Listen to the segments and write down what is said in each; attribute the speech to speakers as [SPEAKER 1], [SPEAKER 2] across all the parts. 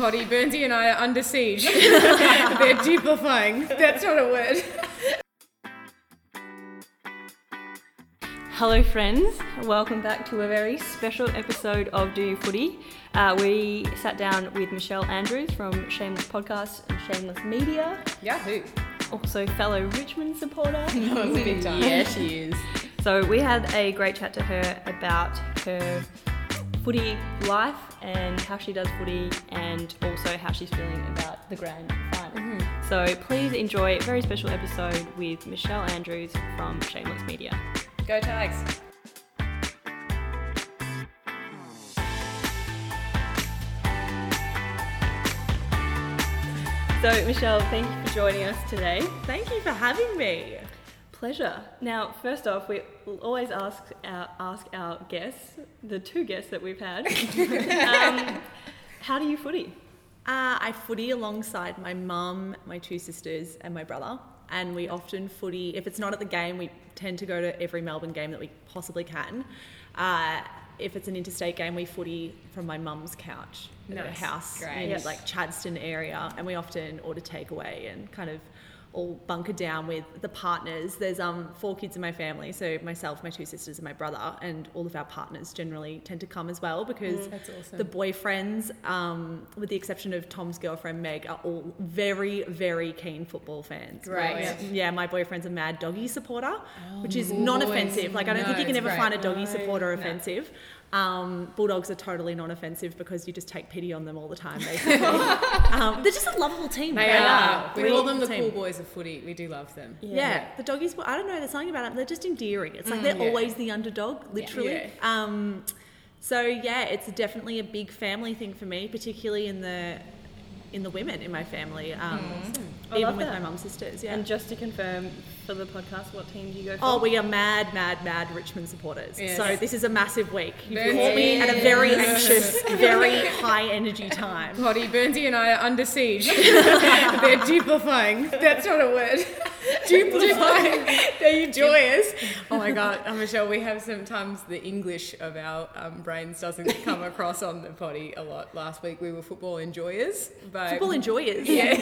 [SPEAKER 1] Potty, Burnsy and I are under siege. They're duplifying. That's not a word.
[SPEAKER 2] Hello, friends. Welcome back to a very special episode of Do You Footy. Uh, we sat down with Michelle Andrews from Shameless Podcast and Shameless Media,
[SPEAKER 1] Yahoo.
[SPEAKER 2] also fellow Richmond supporter.
[SPEAKER 1] That was a big time.
[SPEAKER 3] Yeah, she is.
[SPEAKER 2] So we had a great chat to her about her footy life and how she does footy, and also how she's feeling about the grand final. Mm-hmm. So please enjoy a very special episode with Michelle Andrews from Shameless Media.
[SPEAKER 1] Go Tags!
[SPEAKER 2] So Michelle, thank you for joining us today.
[SPEAKER 3] Thank you for having me.
[SPEAKER 2] Pleasure. Now, first off, we always ask our, ask our guests, the two guests that we've had, um, how do you footy?
[SPEAKER 3] Uh, I footy alongside my mum, my two sisters, and my brother. And we often footy, if it's not at the game, we tend to go to every Melbourne game that we possibly can. Uh, if it's an interstate game, we footy from my mum's couch at her house
[SPEAKER 1] Great.
[SPEAKER 3] in
[SPEAKER 2] Yes.
[SPEAKER 3] like Chadstone area, and we often order takeaway and kind of all bunker down with the partners. There's um four kids in my family, so myself, my two sisters, and my brother, and all of our partners generally tend to come as well because
[SPEAKER 1] That's awesome.
[SPEAKER 3] the boyfriends, um, with the exception of Tom's girlfriend Meg, are all very, very keen football fans.
[SPEAKER 1] Right.
[SPEAKER 3] My-
[SPEAKER 1] Yeah.
[SPEAKER 3] yeah, my boyfriend's a mad doggy supporter, which is
[SPEAKER 1] Oh,
[SPEAKER 3] non-offensive. Like I don't
[SPEAKER 1] No,
[SPEAKER 3] think you can ever
[SPEAKER 1] great.
[SPEAKER 3] find a doggy
[SPEAKER 1] No,
[SPEAKER 3] supporter
[SPEAKER 1] no.
[SPEAKER 3] offensive. Um, bulldogs are totally non-offensive because you just take pity on them all the time. Basically, um, they're just a lovable team.
[SPEAKER 1] They are. We
[SPEAKER 3] Really
[SPEAKER 1] call them the
[SPEAKER 3] team.
[SPEAKER 1] cool boys of footy. We do love them.
[SPEAKER 3] Yeah. the doggies. I don't know. There's something about them. They're just endearing. It's like they're
[SPEAKER 1] Mm, yeah.
[SPEAKER 3] always the underdog, literally.
[SPEAKER 1] Yeah.
[SPEAKER 3] Um, so yeah, it's definitely a big family thing for me, particularly in the in the women in my family. Um,
[SPEAKER 2] I
[SPEAKER 3] even with
[SPEAKER 2] that.
[SPEAKER 3] my mum's sisters. Yeah.
[SPEAKER 2] And just to confirm for the podcast, what team do you go for?
[SPEAKER 3] Oh, we are mad, mad, mad Richmond supporters.
[SPEAKER 1] Yes.
[SPEAKER 3] So this is a massive week. You
[SPEAKER 1] Very
[SPEAKER 3] caught me at a very anxious, very high energy time.
[SPEAKER 1] Potty, Burnsy and I are under siege. They're duplifying. That's not a word. duplifying. They're joyous. Oh my god, oh, Michelle, we have sometimes the English of our um, brains doesn't come across on the potty a lot. Last week we were football enjoyers, but
[SPEAKER 3] Football enjoyers.
[SPEAKER 1] Yeah,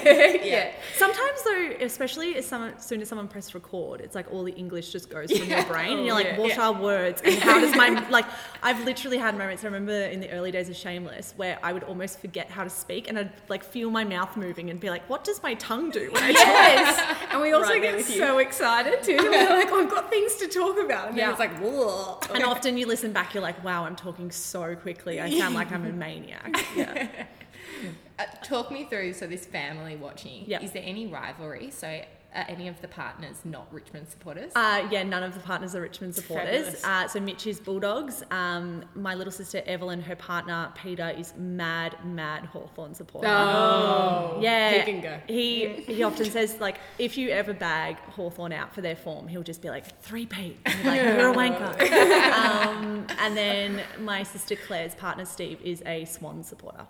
[SPEAKER 1] yeah.
[SPEAKER 3] Sometimes though, especially as, someone, as soon as someone presses record, it's like all the English just goes from your brain, and you're like,
[SPEAKER 1] Yeah.
[SPEAKER 3] "What
[SPEAKER 1] Yeah.
[SPEAKER 3] are words?" And how does my like? I've literally had moments. I remember in the early days of Shameless where I would almost forget how to speak, and I'd like feel my mouth moving and be like, "What does my tongue do?" When I talk?
[SPEAKER 1] Yes, and we also
[SPEAKER 3] Right
[SPEAKER 1] get so excited too. We're like, "Oh, I've got things to talk about, and
[SPEAKER 3] Yeah.
[SPEAKER 1] then it's like, whoa.
[SPEAKER 3] And often you listen back, you're like, "Wow, I'm talking so quickly. I sound like I'm a maniac." Yeah.
[SPEAKER 4] Uh, talk me through so this family watching.
[SPEAKER 3] Yeah.
[SPEAKER 4] Is there any rivalry? So are any of the partners not Richmond supporters?
[SPEAKER 3] Uh, yeah, none of the partners are Richmond supporters. Uh, so Mitch is Bulldogs. Um, my little sister Evelyn, her partner Peter, is mad, mad Hawthorn supporter.
[SPEAKER 1] Oh,
[SPEAKER 3] Yeah,
[SPEAKER 1] he can go.
[SPEAKER 3] He he often says like, if you ever bag Hawthorn out for their form, he'll just be like three Pete, like you're a wanker. um, and then my sister Claire's partner Steve is a Swan supporter.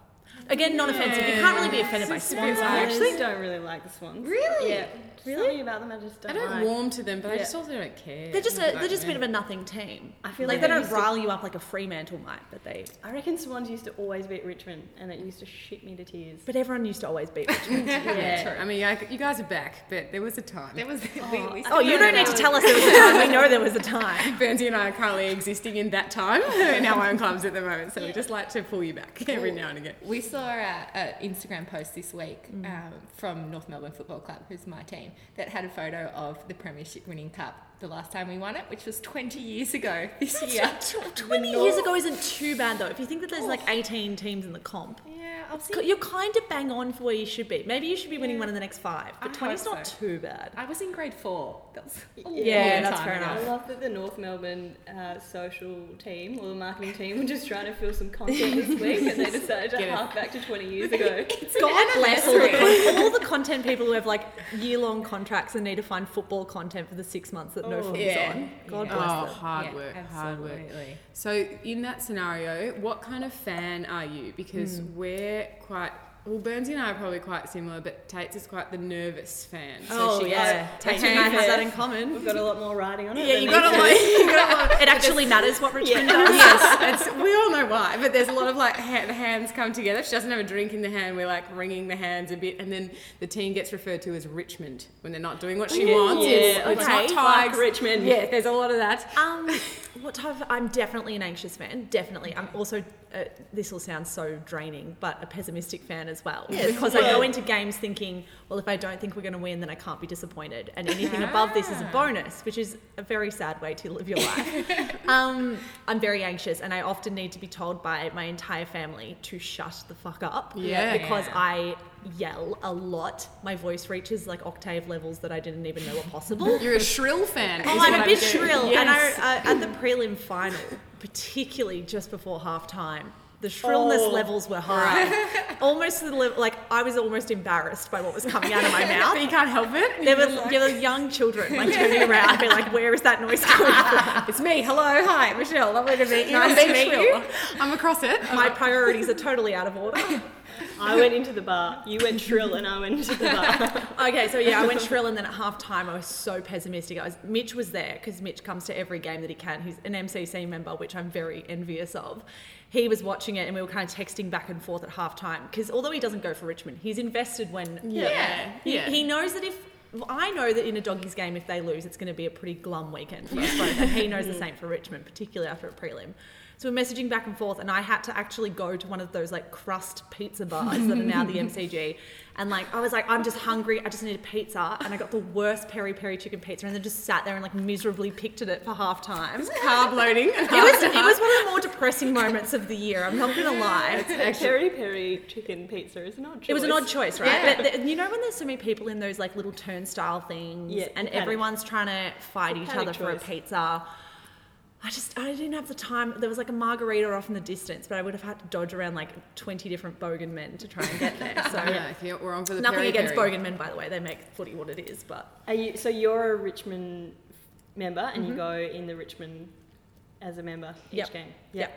[SPEAKER 3] Again, non-offensive. You can't really be offended by Swans.
[SPEAKER 2] I
[SPEAKER 3] colours.
[SPEAKER 2] actually don't really like the Swans.
[SPEAKER 4] Really?
[SPEAKER 2] Yeah.
[SPEAKER 3] Really?
[SPEAKER 2] Something about them I just don't,
[SPEAKER 1] I don't
[SPEAKER 2] like.
[SPEAKER 1] warm to them, but I
[SPEAKER 2] Yeah.
[SPEAKER 1] just also don't care.
[SPEAKER 3] They're just a, they're just a bit of a nothing team.
[SPEAKER 2] I feel
[SPEAKER 3] like
[SPEAKER 2] like
[SPEAKER 3] they
[SPEAKER 2] they
[SPEAKER 3] don't
[SPEAKER 2] used to-
[SPEAKER 3] rile you up like a Fremantle might, but they.
[SPEAKER 2] I reckon Swans used to always beat Richmond, and it used to shit me to tears.
[SPEAKER 3] But everyone used to always beat Richmond.
[SPEAKER 1] Yeah, true. I mean, I, you guys are back, but there was a time.
[SPEAKER 4] there was we, we
[SPEAKER 3] oh, oh you don't need to tell us there was a time. We know there was a time.
[SPEAKER 1] Bernsey and I are currently existing in that time in our own clubs at the moment, so we just like to pull you back every now and again.
[SPEAKER 4] We saw an Instagram post this week
[SPEAKER 3] Mm.
[SPEAKER 4] um, from North Melbourne Football Club, who's my team, that had a photo of the Premiership winning cup the last time we won it, which was 20 years ago this year.
[SPEAKER 3] Twenty years ago isn't too bad though. If you think that there's like 18 teams in the comp,
[SPEAKER 4] Yeah, I'll see.
[SPEAKER 3] you're kind of bang on for where you should be. Maybe you should be winning
[SPEAKER 4] Yeah.
[SPEAKER 3] one of the next five,
[SPEAKER 4] I
[SPEAKER 3] but 20's
[SPEAKER 4] hope
[SPEAKER 3] not
[SPEAKER 4] so.
[SPEAKER 3] too bad.
[SPEAKER 4] I was in grade four. That was a
[SPEAKER 3] Yeah, that's
[SPEAKER 4] time
[SPEAKER 3] fair enough.
[SPEAKER 2] I love that the North Melbourne uh, social team or the marketing team were just trying to fill some content this week, and they decided to hark back to 20 years ago.
[SPEAKER 3] God bless all the, con- all the content people who have like year-long contracts and need to find football content for the six months that no
[SPEAKER 2] Oh.
[SPEAKER 1] Yeah.
[SPEAKER 3] on. God
[SPEAKER 1] Oh,
[SPEAKER 3] bless them.
[SPEAKER 1] hard
[SPEAKER 4] Yeah,
[SPEAKER 1] work, hard work.
[SPEAKER 4] absolutely.
[SPEAKER 1] So, in that scenario, what kind of fan are you? Because hmm. we're quite well, Burnsy and I are probably quite similar, but Tate's is quite the nervous fan. So
[SPEAKER 3] oh
[SPEAKER 1] she
[SPEAKER 3] yeah, Tate and I have that in common.
[SPEAKER 2] We've got a lot more riding on it.
[SPEAKER 3] Yeah, you
[SPEAKER 2] me
[SPEAKER 3] got a lot. You got a lot. It actually matters what Richmond does.
[SPEAKER 1] yes, it's, we all know why, but there's a lot of like ha- the hands come together. She doesn't have a drink in the hand. We're like wringing the hands a bit, and then the team gets referred to as Richmond when they're not doing what she
[SPEAKER 2] Yeah,
[SPEAKER 1] wants. It's,
[SPEAKER 2] yeah,
[SPEAKER 1] it's
[SPEAKER 3] okay.
[SPEAKER 1] not
[SPEAKER 2] Fuck
[SPEAKER 1] Tigers.
[SPEAKER 2] Richmond.
[SPEAKER 1] Yeah, there's a lot of that.
[SPEAKER 3] Um, what type? Of, I'm definitely an anxious fan. Definitely. I'm also. Uh, this will sound so draining, but a pessimistic fan as well. because I go into games thinking, well, if I don't think we're going to win, then I can't be disappointed, and anything above this is a bonus, which is a very sad way to live your life. um, I'm very anxious, and I often need to be told by my entire family to shut the fuck up.
[SPEAKER 1] Yeah.
[SPEAKER 3] Because I yell a lot. My voice reaches like octave levels that I didn't even know were possible.
[SPEAKER 1] You're a shrill fan.
[SPEAKER 3] Oh, I'm a bit shrill.
[SPEAKER 1] Yes.
[SPEAKER 3] And I, uh, at the prelim final, particularly just before half time, the shrillness
[SPEAKER 2] Oh.
[SPEAKER 3] levels were high. almost to the level, like I was almost embarrassed by what was coming out of my
[SPEAKER 1] but
[SPEAKER 3] mouth.
[SPEAKER 1] you can't help it.
[SPEAKER 3] There were, there were young children like turning around, and being like, "Where is that noise coming from?"
[SPEAKER 1] It's me. Hello, hi, Michelle. Lovely to meet you.
[SPEAKER 3] Nice to meet you.
[SPEAKER 1] I'm across it.
[SPEAKER 3] My priorities are totally out of order.
[SPEAKER 2] I went into the bar. You went shrill, and I went into the bar.
[SPEAKER 3] Okay, so yeah, I went shrill, and then at half time, I was so pessimistic. I was Mitch was there because Mitch comes to every game that he can. He's an MCC member, which I'm very envious of. He was watching it, and we were kind of texting back and forth at half time because although he doesn't go for Richmond, he's invested when
[SPEAKER 1] Yeah,
[SPEAKER 3] he,
[SPEAKER 1] yeah.
[SPEAKER 3] he knows that if I know that in a doggies game, if they lose, it's going to be a pretty glum weekend for us both, and he knows the same for Richmond, particularly after a prelim. So we're messaging back and forth, and I had to actually go to one of those like crust pizza bars that are now the MCG, and like I was like, I'm just hungry, I just need a pizza, and I got the worst peri peri chicken pizza, and then just sat there and like miserably picked at it for half time. It
[SPEAKER 1] Carb loading.
[SPEAKER 3] was it was one of the more depressing moments of the year. I'm not gonna lie.
[SPEAKER 2] Peri peri chicken pizza is an odd choice.
[SPEAKER 3] It was an odd choice, right?
[SPEAKER 1] Yeah.
[SPEAKER 3] But th- you know when there's so many people in those like little turnstile things,
[SPEAKER 2] Yeah,
[SPEAKER 3] and everyone's trying to fight each other for a pizza. I just I didn't have the time. There was like a margarita off in the distance, but I would have had to dodge around like 20 different Bogan men to try and get there. So
[SPEAKER 1] Yeah, if you're- we're on for the
[SPEAKER 3] nothing against. Bogan men, by the way. They make footy what it is, but
[SPEAKER 2] Are you, so you're a Richmond member, and
[SPEAKER 3] Mm-hmm.
[SPEAKER 2] you go in the Richmond as a member each
[SPEAKER 3] Yep.
[SPEAKER 2] game.
[SPEAKER 3] Yep.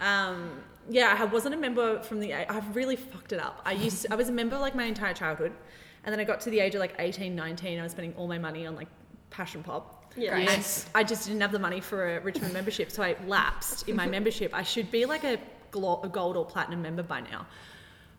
[SPEAKER 3] Um, yeah, I wasn't a member from the. I've really fucked it up. I used. To, I was a member like my entire childhood, and then I got to the age of like 18, 19. I was spending all my money on like passion pop.
[SPEAKER 2] Yeah.
[SPEAKER 1] Great.
[SPEAKER 3] And I just didn't have the money for a Richmond membership, so I lapsed in my membership. I should be like a, glo- a gold or platinum member by now.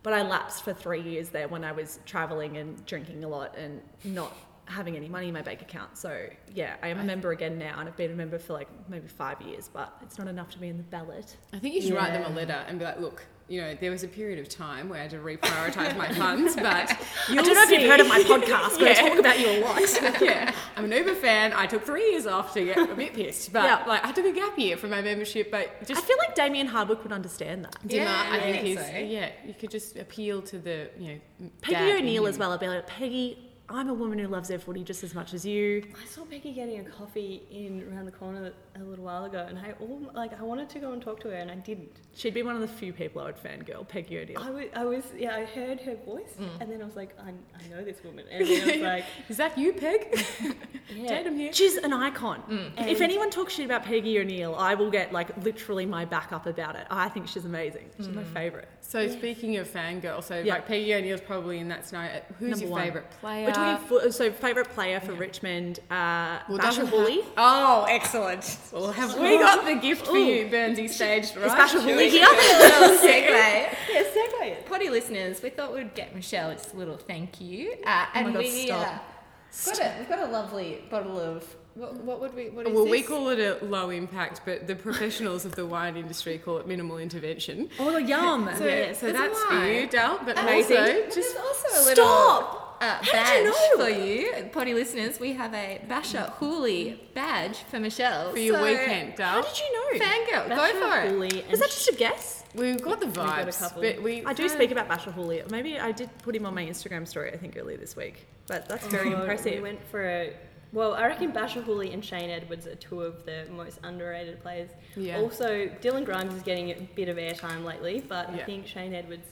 [SPEAKER 3] But I lapsed for three years there when I was traveling and drinking a lot and not having any money in my bank account. So yeah, I am a member again now, and I've been a member for like maybe five years, but it's not enough to be in the ballot.
[SPEAKER 1] I think you should write them a letter and be like, look, you know, there was a period of time where I had to reprioritize my funds, but you'll
[SPEAKER 3] I don't know if you've heard of my podcast, but I talk about you a lot.
[SPEAKER 1] yeah, I'm an Uber fan. I took three years off to get a bit pissed, but
[SPEAKER 3] Yeah.
[SPEAKER 1] like I took a gap year for my membership. But just I
[SPEAKER 3] feel like Damien Hardwick would understand that.
[SPEAKER 1] Dimmer,
[SPEAKER 4] Yeah,
[SPEAKER 1] I
[SPEAKER 4] I
[SPEAKER 1] think
[SPEAKER 4] think
[SPEAKER 1] is
[SPEAKER 4] so.
[SPEAKER 1] yeah. You could just appeal to the you know
[SPEAKER 3] Peggy O'Neill as well. I'd be like, Peggy, I'm a woman who loves their footy just as much as you.
[SPEAKER 2] I saw Peggy getting a coffee in around the corner a little while ago, and I all, like I wanted to go and talk to her, and I didn't.
[SPEAKER 3] She'd be one of the few people I would fangirl, Peggy O'Neill.
[SPEAKER 2] I was, I was yeah, I heard her voice,
[SPEAKER 3] Mm.
[SPEAKER 2] and then I was like, I, I know this woman, and then I was like,
[SPEAKER 1] Is that you, Peg?
[SPEAKER 2] yeah.
[SPEAKER 1] Tatum here.
[SPEAKER 3] She's an icon.
[SPEAKER 2] And-
[SPEAKER 3] If anyone talks shit about Peggy O'Neill, I will get like literally my back up about it. I think she's amazing. She's my favourite.
[SPEAKER 1] So speaking of fangirl, so
[SPEAKER 3] Yeah.
[SPEAKER 1] like Peggy O'Neill's probably in that scenario. Who's
[SPEAKER 3] Number
[SPEAKER 1] your
[SPEAKER 3] one.
[SPEAKER 1] favourite player?
[SPEAKER 3] We're talking fo- so favourite player for Richmond, uh,
[SPEAKER 1] Well,
[SPEAKER 3] Basher
[SPEAKER 1] doesn't
[SPEAKER 3] Hooley.
[SPEAKER 1] Oh, excellent. Well, have we got the gift for you, Burnsy staged right?
[SPEAKER 3] Is Bachar Houli here?
[SPEAKER 4] little segue.
[SPEAKER 2] yeah, segue.
[SPEAKER 4] Potty listeners, we thought we'd get Michelle its little thank you, uh, and
[SPEAKER 3] Oh God,
[SPEAKER 4] we
[SPEAKER 3] stop.
[SPEAKER 4] uh, got a we've got a lovely bottle of what, what would we what is
[SPEAKER 1] Well,
[SPEAKER 4] this?
[SPEAKER 1] we call it a low impact, but the professionals of the wine industry call it minimal intervention.
[SPEAKER 3] Oh, yum.
[SPEAKER 1] So,
[SPEAKER 4] Yeah,
[SPEAKER 1] so that's for you, Dal. But
[SPEAKER 3] Amazing.
[SPEAKER 1] also,
[SPEAKER 4] But
[SPEAKER 1] just
[SPEAKER 4] also a little
[SPEAKER 3] Stop!
[SPEAKER 4] Uh,
[SPEAKER 3] How did
[SPEAKER 4] badge
[SPEAKER 3] you know?
[SPEAKER 4] for you, potty listeners. We have a Bachar Houli badge for Michelle
[SPEAKER 1] for your
[SPEAKER 4] So,
[SPEAKER 1] weekend,
[SPEAKER 3] How did you know?
[SPEAKER 4] Fangirl,
[SPEAKER 2] Basher
[SPEAKER 4] go for it.
[SPEAKER 2] Hooley and
[SPEAKER 3] Was that just a guess?
[SPEAKER 1] We've got the
[SPEAKER 2] got a
[SPEAKER 1] vibes,
[SPEAKER 2] couple.
[SPEAKER 1] but we
[SPEAKER 3] I do speak about Bachar Houli. Maybe I did put him on my Instagram story, I think, earlier this week. But that's very
[SPEAKER 2] Oh,
[SPEAKER 3] impressive.
[SPEAKER 2] We went for a. Well, I reckon Bachar Houli and Shane Edwards are two of the most underrated players.
[SPEAKER 1] Yeah.
[SPEAKER 2] Also, Dylan Grimes is getting a bit of airtime lately, but I think Shane Edwards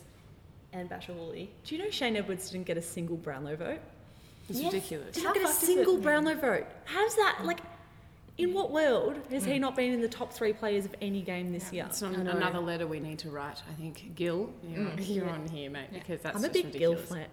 [SPEAKER 2] and Bachar Houli.
[SPEAKER 3] Do you know Shane Edwards didn't get a single Brownlow vote?
[SPEAKER 1] It's
[SPEAKER 2] Yes.
[SPEAKER 1] ridiculous.
[SPEAKER 3] Did
[SPEAKER 2] How
[SPEAKER 3] not get a single? Brownlow vote. How's that? Like, In what world has he not been in the top three players of any game this year?
[SPEAKER 1] It's not another letter we need to write. I think Gil, you're, you're on here, mate, because that's
[SPEAKER 3] I'm a
[SPEAKER 1] just
[SPEAKER 3] big Gil fan.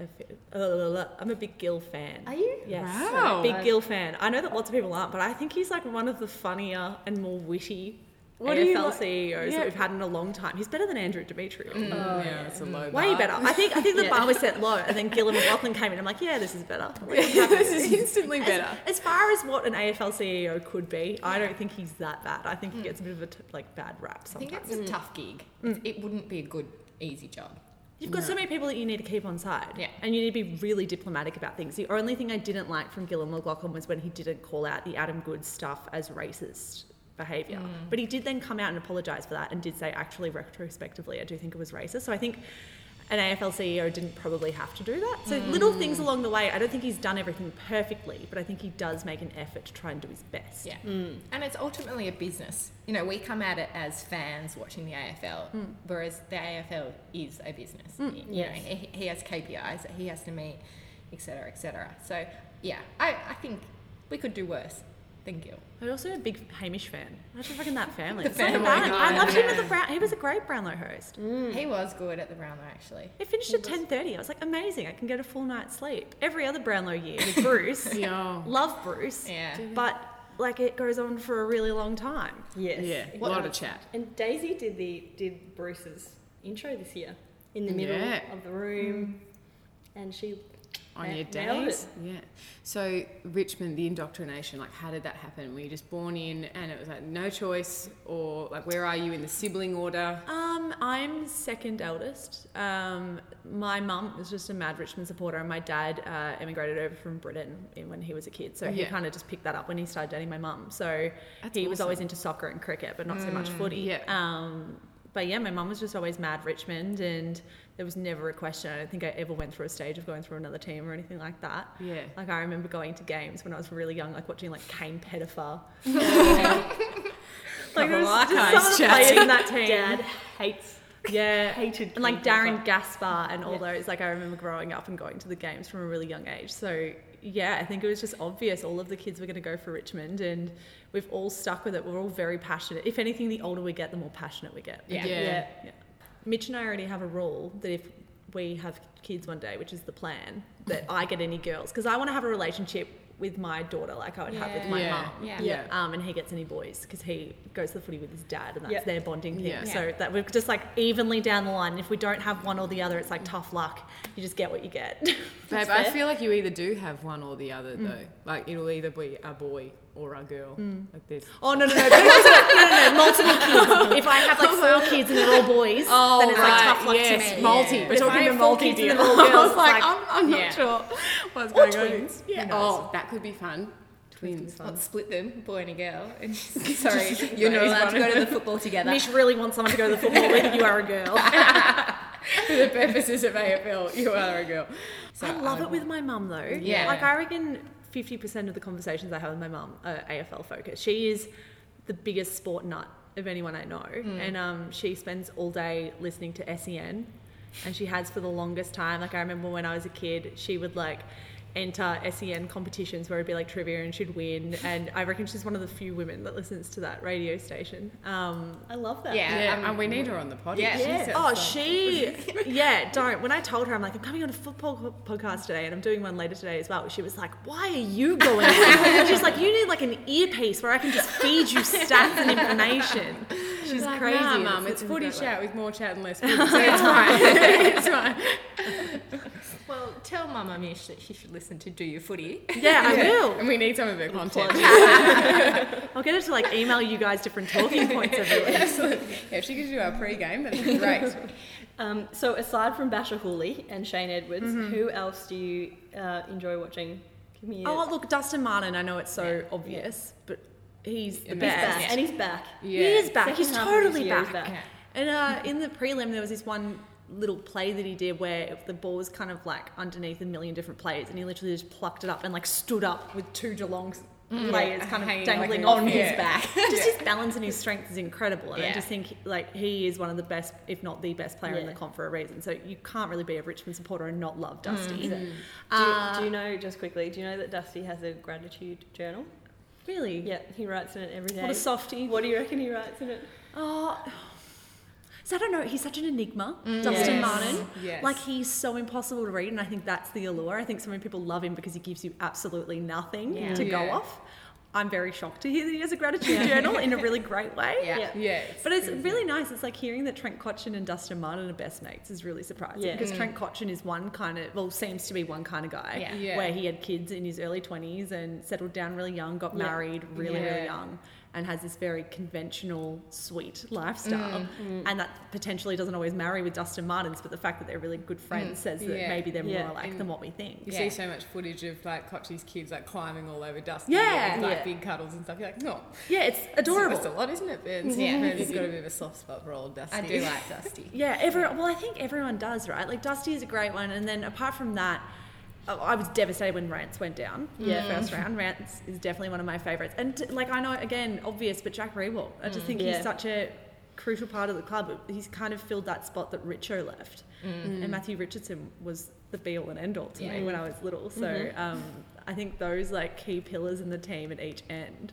[SPEAKER 3] uh, I'm a big Gil fan.
[SPEAKER 4] Are you?
[SPEAKER 3] Yes,
[SPEAKER 1] Wow.
[SPEAKER 3] big Gil fan. I know that lots of people aren't, but I think he's like one of the funnier and more witty
[SPEAKER 1] What do you
[SPEAKER 3] AFL
[SPEAKER 1] like-
[SPEAKER 3] CEOs
[SPEAKER 1] yeah.
[SPEAKER 3] that we've had in a long time. He's better than Andrew Demetriou.
[SPEAKER 1] Mm, yeah, it's a low
[SPEAKER 3] Way
[SPEAKER 1] bar.
[SPEAKER 3] better. I think I think the
[SPEAKER 2] Yeah.
[SPEAKER 3] bar was set low, and then Gillon McLachlan came in. I'm like, yeah, this is better.
[SPEAKER 1] this is instantly better.
[SPEAKER 3] As far as what an AFL CEO could be, I don't think he's that bad. I think he gets a bit of a t- like bad rap
[SPEAKER 4] I think
[SPEAKER 3] sometimes.
[SPEAKER 4] it's a tough gig. It's- It wouldn't be a good, easy job.
[SPEAKER 3] You've got so many people that you need to keep on side.
[SPEAKER 4] Yeah.
[SPEAKER 3] And you need to be really diplomatic about things. The only thing I didn't like from Gillon McLachlan was when he didn't call out the Adam Goodes stuff as racist behaviour. Hmm. But he did then come out and apologise for that and did say, actually, retrospectively, I do think it was racist. So I think an AFL CEO didn't probably have to do that. So hmm. little things along the way. I don't think he's done everything perfectly, but I think he does make an effort to try and do his best.
[SPEAKER 4] Yeah. Hmm. And it's ultimately a business. You know, we come at it as fans watching the AFL, whereas the AFL is a business. You know, he, he has KPIs that he has to meet, et cetera, et cetera. So, yeah, I, I think we could do worse than you.
[SPEAKER 3] I'm also a big Hamish fan. Imagine fucking that family.
[SPEAKER 4] The
[SPEAKER 3] It's oh
[SPEAKER 4] family
[SPEAKER 3] bad.
[SPEAKER 4] guy,
[SPEAKER 3] I loved him at
[SPEAKER 4] know.
[SPEAKER 3] the Brown. He was a great Brownlow host. Mm.
[SPEAKER 4] He was good at the Brownlow, actually.
[SPEAKER 3] It finished at ten thirty. I was like, amazing! I can get a full night's sleep. Every other Brownlow year with Bruce,
[SPEAKER 1] Yeah.
[SPEAKER 3] love Bruce,
[SPEAKER 4] Yeah.
[SPEAKER 3] but like it goes on for a really long time.
[SPEAKER 2] Yes.
[SPEAKER 1] Yeah, a
[SPEAKER 2] What-
[SPEAKER 1] lot of chat.
[SPEAKER 2] And Daisy did the did Bruce's intro this year in the middle
[SPEAKER 1] Yeah.
[SPEAKER 2] of the room, mm. and she
[SPEAKER 1] On
[SPEAKER 2] na-
[SPEAKER 1] your days, yeah. So Richmond, the indoctrination, like how did that happen? Were you just born in, and it was like no choice, or like where are you in the sibling order?
[SPEAKER 3] Um, I'm second eldest. Um, my mum was just a mad Richmond supporter, and my dad uh, emigrated over from Britain in- when he was a kid. So he
[SPEAKER 1] Yeah.
[SPEAKER 3] kind of just picked that up when he started dating my mum. So
[SPEAKER 1] That's
[SPEAKER 3] he was always into soccer and cricket, but not so much footy.
[SPEAKER 1] yeah.
[SPEAKER 3] Um, but yeah, my mum was just always mad Richmond, and there was never a question. I don't think I ever went through a stage of going through another team or anything like that.
[SPEAKER 1] Yeah.
[SPEAKER 3] Like I remember going to games when I was really young, like watching like Kayne Pettifer. like there was
[SPEAKER 1] Couple
[SPEAKER 3] just
[SPEAKER 1] archives
[SPEAKER 3] some of the
[SPEAKER 1] chatting.
[SPEAKER 3] players in that team.
[SPEAKER 2] dad hates
[SPEAKER 3] Yeah,
[SPEAKER 2] hated
[SPEAKER 3] and like Darren
[SPEAKER 2] Pepper.
[SPEAKER 3] Gaspar and all
[SPEAKER 2] Yeah.
[SPEAKER 3] those. Like I remember growing up and going to the games from a really young age. So yeah, I think it was just obvious all of the kids were going to go for Richmond, and we've all stuck with it. We're all very passionate. If anything, the older we get, the more passionate we get.
[SPEAKER 4] Yeah.
[SPEAKER 1] Yeah.
[SPEAKER 3] Yeah. Mitch and I already have a rule that if we have kids one day, which is the plan, that I get any girls because I want to have a relationship with my daughter like I would have with my
[SPEAKER 1] Yeah.
[SPEAKER 3] mum.
[SPEAKER 4] Yeah.
[SPEAKER 1] Yeah.
[SPEAKER 3] Um, and he gets any boys because he goes to the footy with his dad, and that's
[SPEAKER 2] Yep.
[SPEAKER 3] their bonding thing.
[SPEAKER 1] Yeah.
[SPEAKER 3] So that we're just like evenly down the line. If we don't have one or the other, it's like tough luck. You just get what you get.
[SPEAKER 1] Babe, I feel like you either do have one or the other
[SPEAKER 3] Mm.
[SPEAKER 1] though. Like it'll either be a boy or a girl. Like this.
[SPEAKER 3] oh no no no, no no no multiple kids. If I have like four kids and they're all boys, then oh, it's like tough luck
[SPEAKER 1] yes,
[SPEAKER 3] to me.
[SPEAKER 1] multi.
[SPEAKER 3] Yeah.
[SPEAKER 1] We're
[SPEAKER 3] If
[SPEAKER 1] talking
[SPEAKER 3] have
[SPEAKER 1] a multi
[SPEAKER 3] kids
[SPEAKER 1] deal.
[SPEAKER 3] they're all
[SPEAKER 1] I was like,
[SPEAKER 3] it's
[SPEAKER 1] I'm, I'm not
[SPEAKER 4] yeah.
[SPEAKER 1] sure what's
[SPEAKER 3] Or
[SPEAKER 1] going on.
[SPEAKER 3] twins.
[SPEAKER 1] Yeah. Oh, that could be fun. Twins.
[SPEAKER 4] Let's split them, boy and a girl. And just, sorry, you're not allowed to go to the football together.
[SPEAKER 3] Mish really wants someone to go to the football with. You are a girl.
[SPEAKER 1] For the purposes of AFL, you are a girl. So
[SPEAKER 3] I love it with my mum though.
[SPEAKER 4] Yeah.
[SPEAKER 3] Like I reckon fifty percent of the conversations I have with my mum are AFL focused. She is the biggest sport nut of anyone I know. And um, she spends all day listening to SEN and she has for the longest time. Like I remember when I was a kid, she would like enter SEN competitions where it'd be like trivia and she'd win. And I reckon she's one of the few women that listens to that radio station. Um,
[SPEAKER 2] I love that.
[SPEAKER 4] Yeah.
[SPEAKER 1] Yeah,
[SPEAKER 4] um,
[SPEAKER 1] and we need her on the podcast.
[SPEAKER 4] yeah. Yeah.
[SPEAKER 3] Oh,
[SPEAKER 1] like-
[SPEAKER 3] she, yeah, don't. When I told her, I'm like, I'm coming on a football co- podcast today, and I'm doing one later today as well. She was like, Why are you going? she's like, You need like an earpiece where I can just feed you stats and information. She's
[SPEAKER 1] Like,
[SPEAKER 3] crazy.
[SPEAKER 1] Nah, mum,
[SPEAKER 3] it's
[SPEAKER 1] it's footy
[SPEAKER 3] great way.
[SPEAKER 1] chat with more chat and less footy, so it's fine. it's fine.
[SPEAKER 4] Well, tell Mama Mish that she should listen to Do Your Footy.
[SPEAKER 3] Yeah, I will.
[SPEAKER 1] And we need some of her content.
[SPEAKER 3] I'll get her to like email you guys different talking points every week.
[SPEAKER 1] Excellent. Yeah, if she gives you our pre-game, that'd be great.
[SPEAKER 2] Um, so aside from Bachar Houli and Shane Edwards,
[SPEAKER 3] Mm-hmm.
[SPEAKER 2] who else do you uh, enjoy watching? Give me a,
[SPEAKER 3] Oh, look, Dustin Martin, I know it's so obvious, but he's the
[SPEAKER 1] And
[SPEAKER 2] he's
[SPEAKER 1] he's
[SPEAKER 3] best.
[SPEAKER 2] back, and he's back.
[SPEAKER 3] He is back.
[SPEAKER 2] Second
[SPEAKER 3] He's
[SPEAKER 2] half of this
[SPEAKER 3] totally
[SPEAKER 2] year, he's
[SPEAKER 3] back.
[SPEAKER 2] back.
[SPEAKER 3] And uh, in the prelim, there was this one little play that he did where the ball was kind of like underneath a million different players, and he literally just plucked it up and like stood up with two Geelong mm. players kind of
[SPEAKER 1] Hanging
[SPEAKER 3] dangling
[SPEAKER 1] like
[SPEAKER 3] on his
[SPEAKER 1] yeah.
[SPEAKER 3] back. just his balance and his strength is incredible, and I just think like he is one of the best, if not the best player in the
[SPEAKER 2] Yeah.
[SPEAKER 3] comp for a reason. So you can't really be a Richmond supporter and not love Dusty. Mm.
[SPEAKER 2] Uh, do, you,
[SPEAKER 3] Uh,
[SPEAKER 2] do you know, just quickly, do you know that Dusty has a gratitude journal?
[SPEAKER 3] Really?
[SPEAKER 2] Yeah, he writes in it every day.
[SPEAKER 3] What a softie.
[SPEAKER 2] What do you reckon he writes in it?
[SPEAKER 3] Oh, so I don't know. He's such an enigma,
[SPEAKER 2] Mm.
[SPEAKER 3] Dustin
[SPEAKER 2] Yes.
[SPEAKER 3] Martin.
[SPEAKER 1] Yes.
[SPEAKER 3] Like he's so impossible to read, and I think that's the allure. I think so many people love him because he gives you absolutely nothing
[SPEAKER 4] Yeah.
[SPEAKER 3] to go off. I'm very shocked to hear that he has a gratitude journal in a really great way.
[SPEAKER 4] Yeah.
[SPEAKER 2] Yeah.
[SPEAKER 1] Yeah.
[SPEAKER 3] But it's really nice. It's like hearing that Trent Cotchin and Dustin Martin are best mates is really surprising
[SPEAKER 2] Yeah.
[SPEAKER 3] because Trent Cotchin is one kind of, well, seems to be one kind of guy
[SPEAKER 4] Yeah.
[SPEAKER 1] Yeah.
[SPEAKER 3] where he had kids in his early 20s and settled down really young, got
[SPEAKER 2] Yeah.
[SPEAKER 3] married really,
[SPEAKER 1] Yeah.
[SPEAKER 3] really young, and has this very conventional, sweet lifestyle. Mm, mm. And that potentially doesn't always marry with Dustin Martin's, but the fact that they're really good mm, friends says that
[SPEAKER 1] Yeah.
[SPEAKER 3] maybe they're more
[SPEAKER 2] Yeah.
[SPEAKER 3] alike
[SPEAKER 1] And-
[SPEAKER 3] than what we think.
[SPEAKER 1] You
[SPEAKER 4] Yeah.
[SPEAKER 1] see so much footage of like Kochi's kids like climbing all over Dusty.
[SPEAKER 3] Yeah.
[SPEAKER 1] with, like
[SPEAKER 2] Yeah.
[SPEAKER 1] big cuddles and stuff. You're like, no,
[SPEAKER 3] Yeah, it's adorable.
[SPEAKER 1] It's a lot, isn't it? But it's,
[SPEAKER 4] Yeah.
[SPEAKER 1] yeah, he's got a bit of a soft spot for old Dusty.
[SPEAKER 4] I do like Dusty.
[SPEAKER 3] Yeah, everyone. Well, I think everyone does, right? Like Dusty is a great one, and then apart from that, Oh, I was devastated when Rance went down.
[SPEAKER 2] Yeah.
[SPEAKER 3] the first round. Rance is definitely one of my favorites, and t- like I know again, obvious, but Jack Riewoldt. I just mm. think
[SPEAKER 2] Yeah.
[SPEAKER 3] he's such a crucial part of the club. He's kind of filled that spot that Richo left, mm. and mm. Matthew Richardson was the be all and end all to
[SPEAKER 4] Yeah.
[SPEAKER 3] me when I was little. So mm-hmm. um, I think those like key pillars in the team at each end.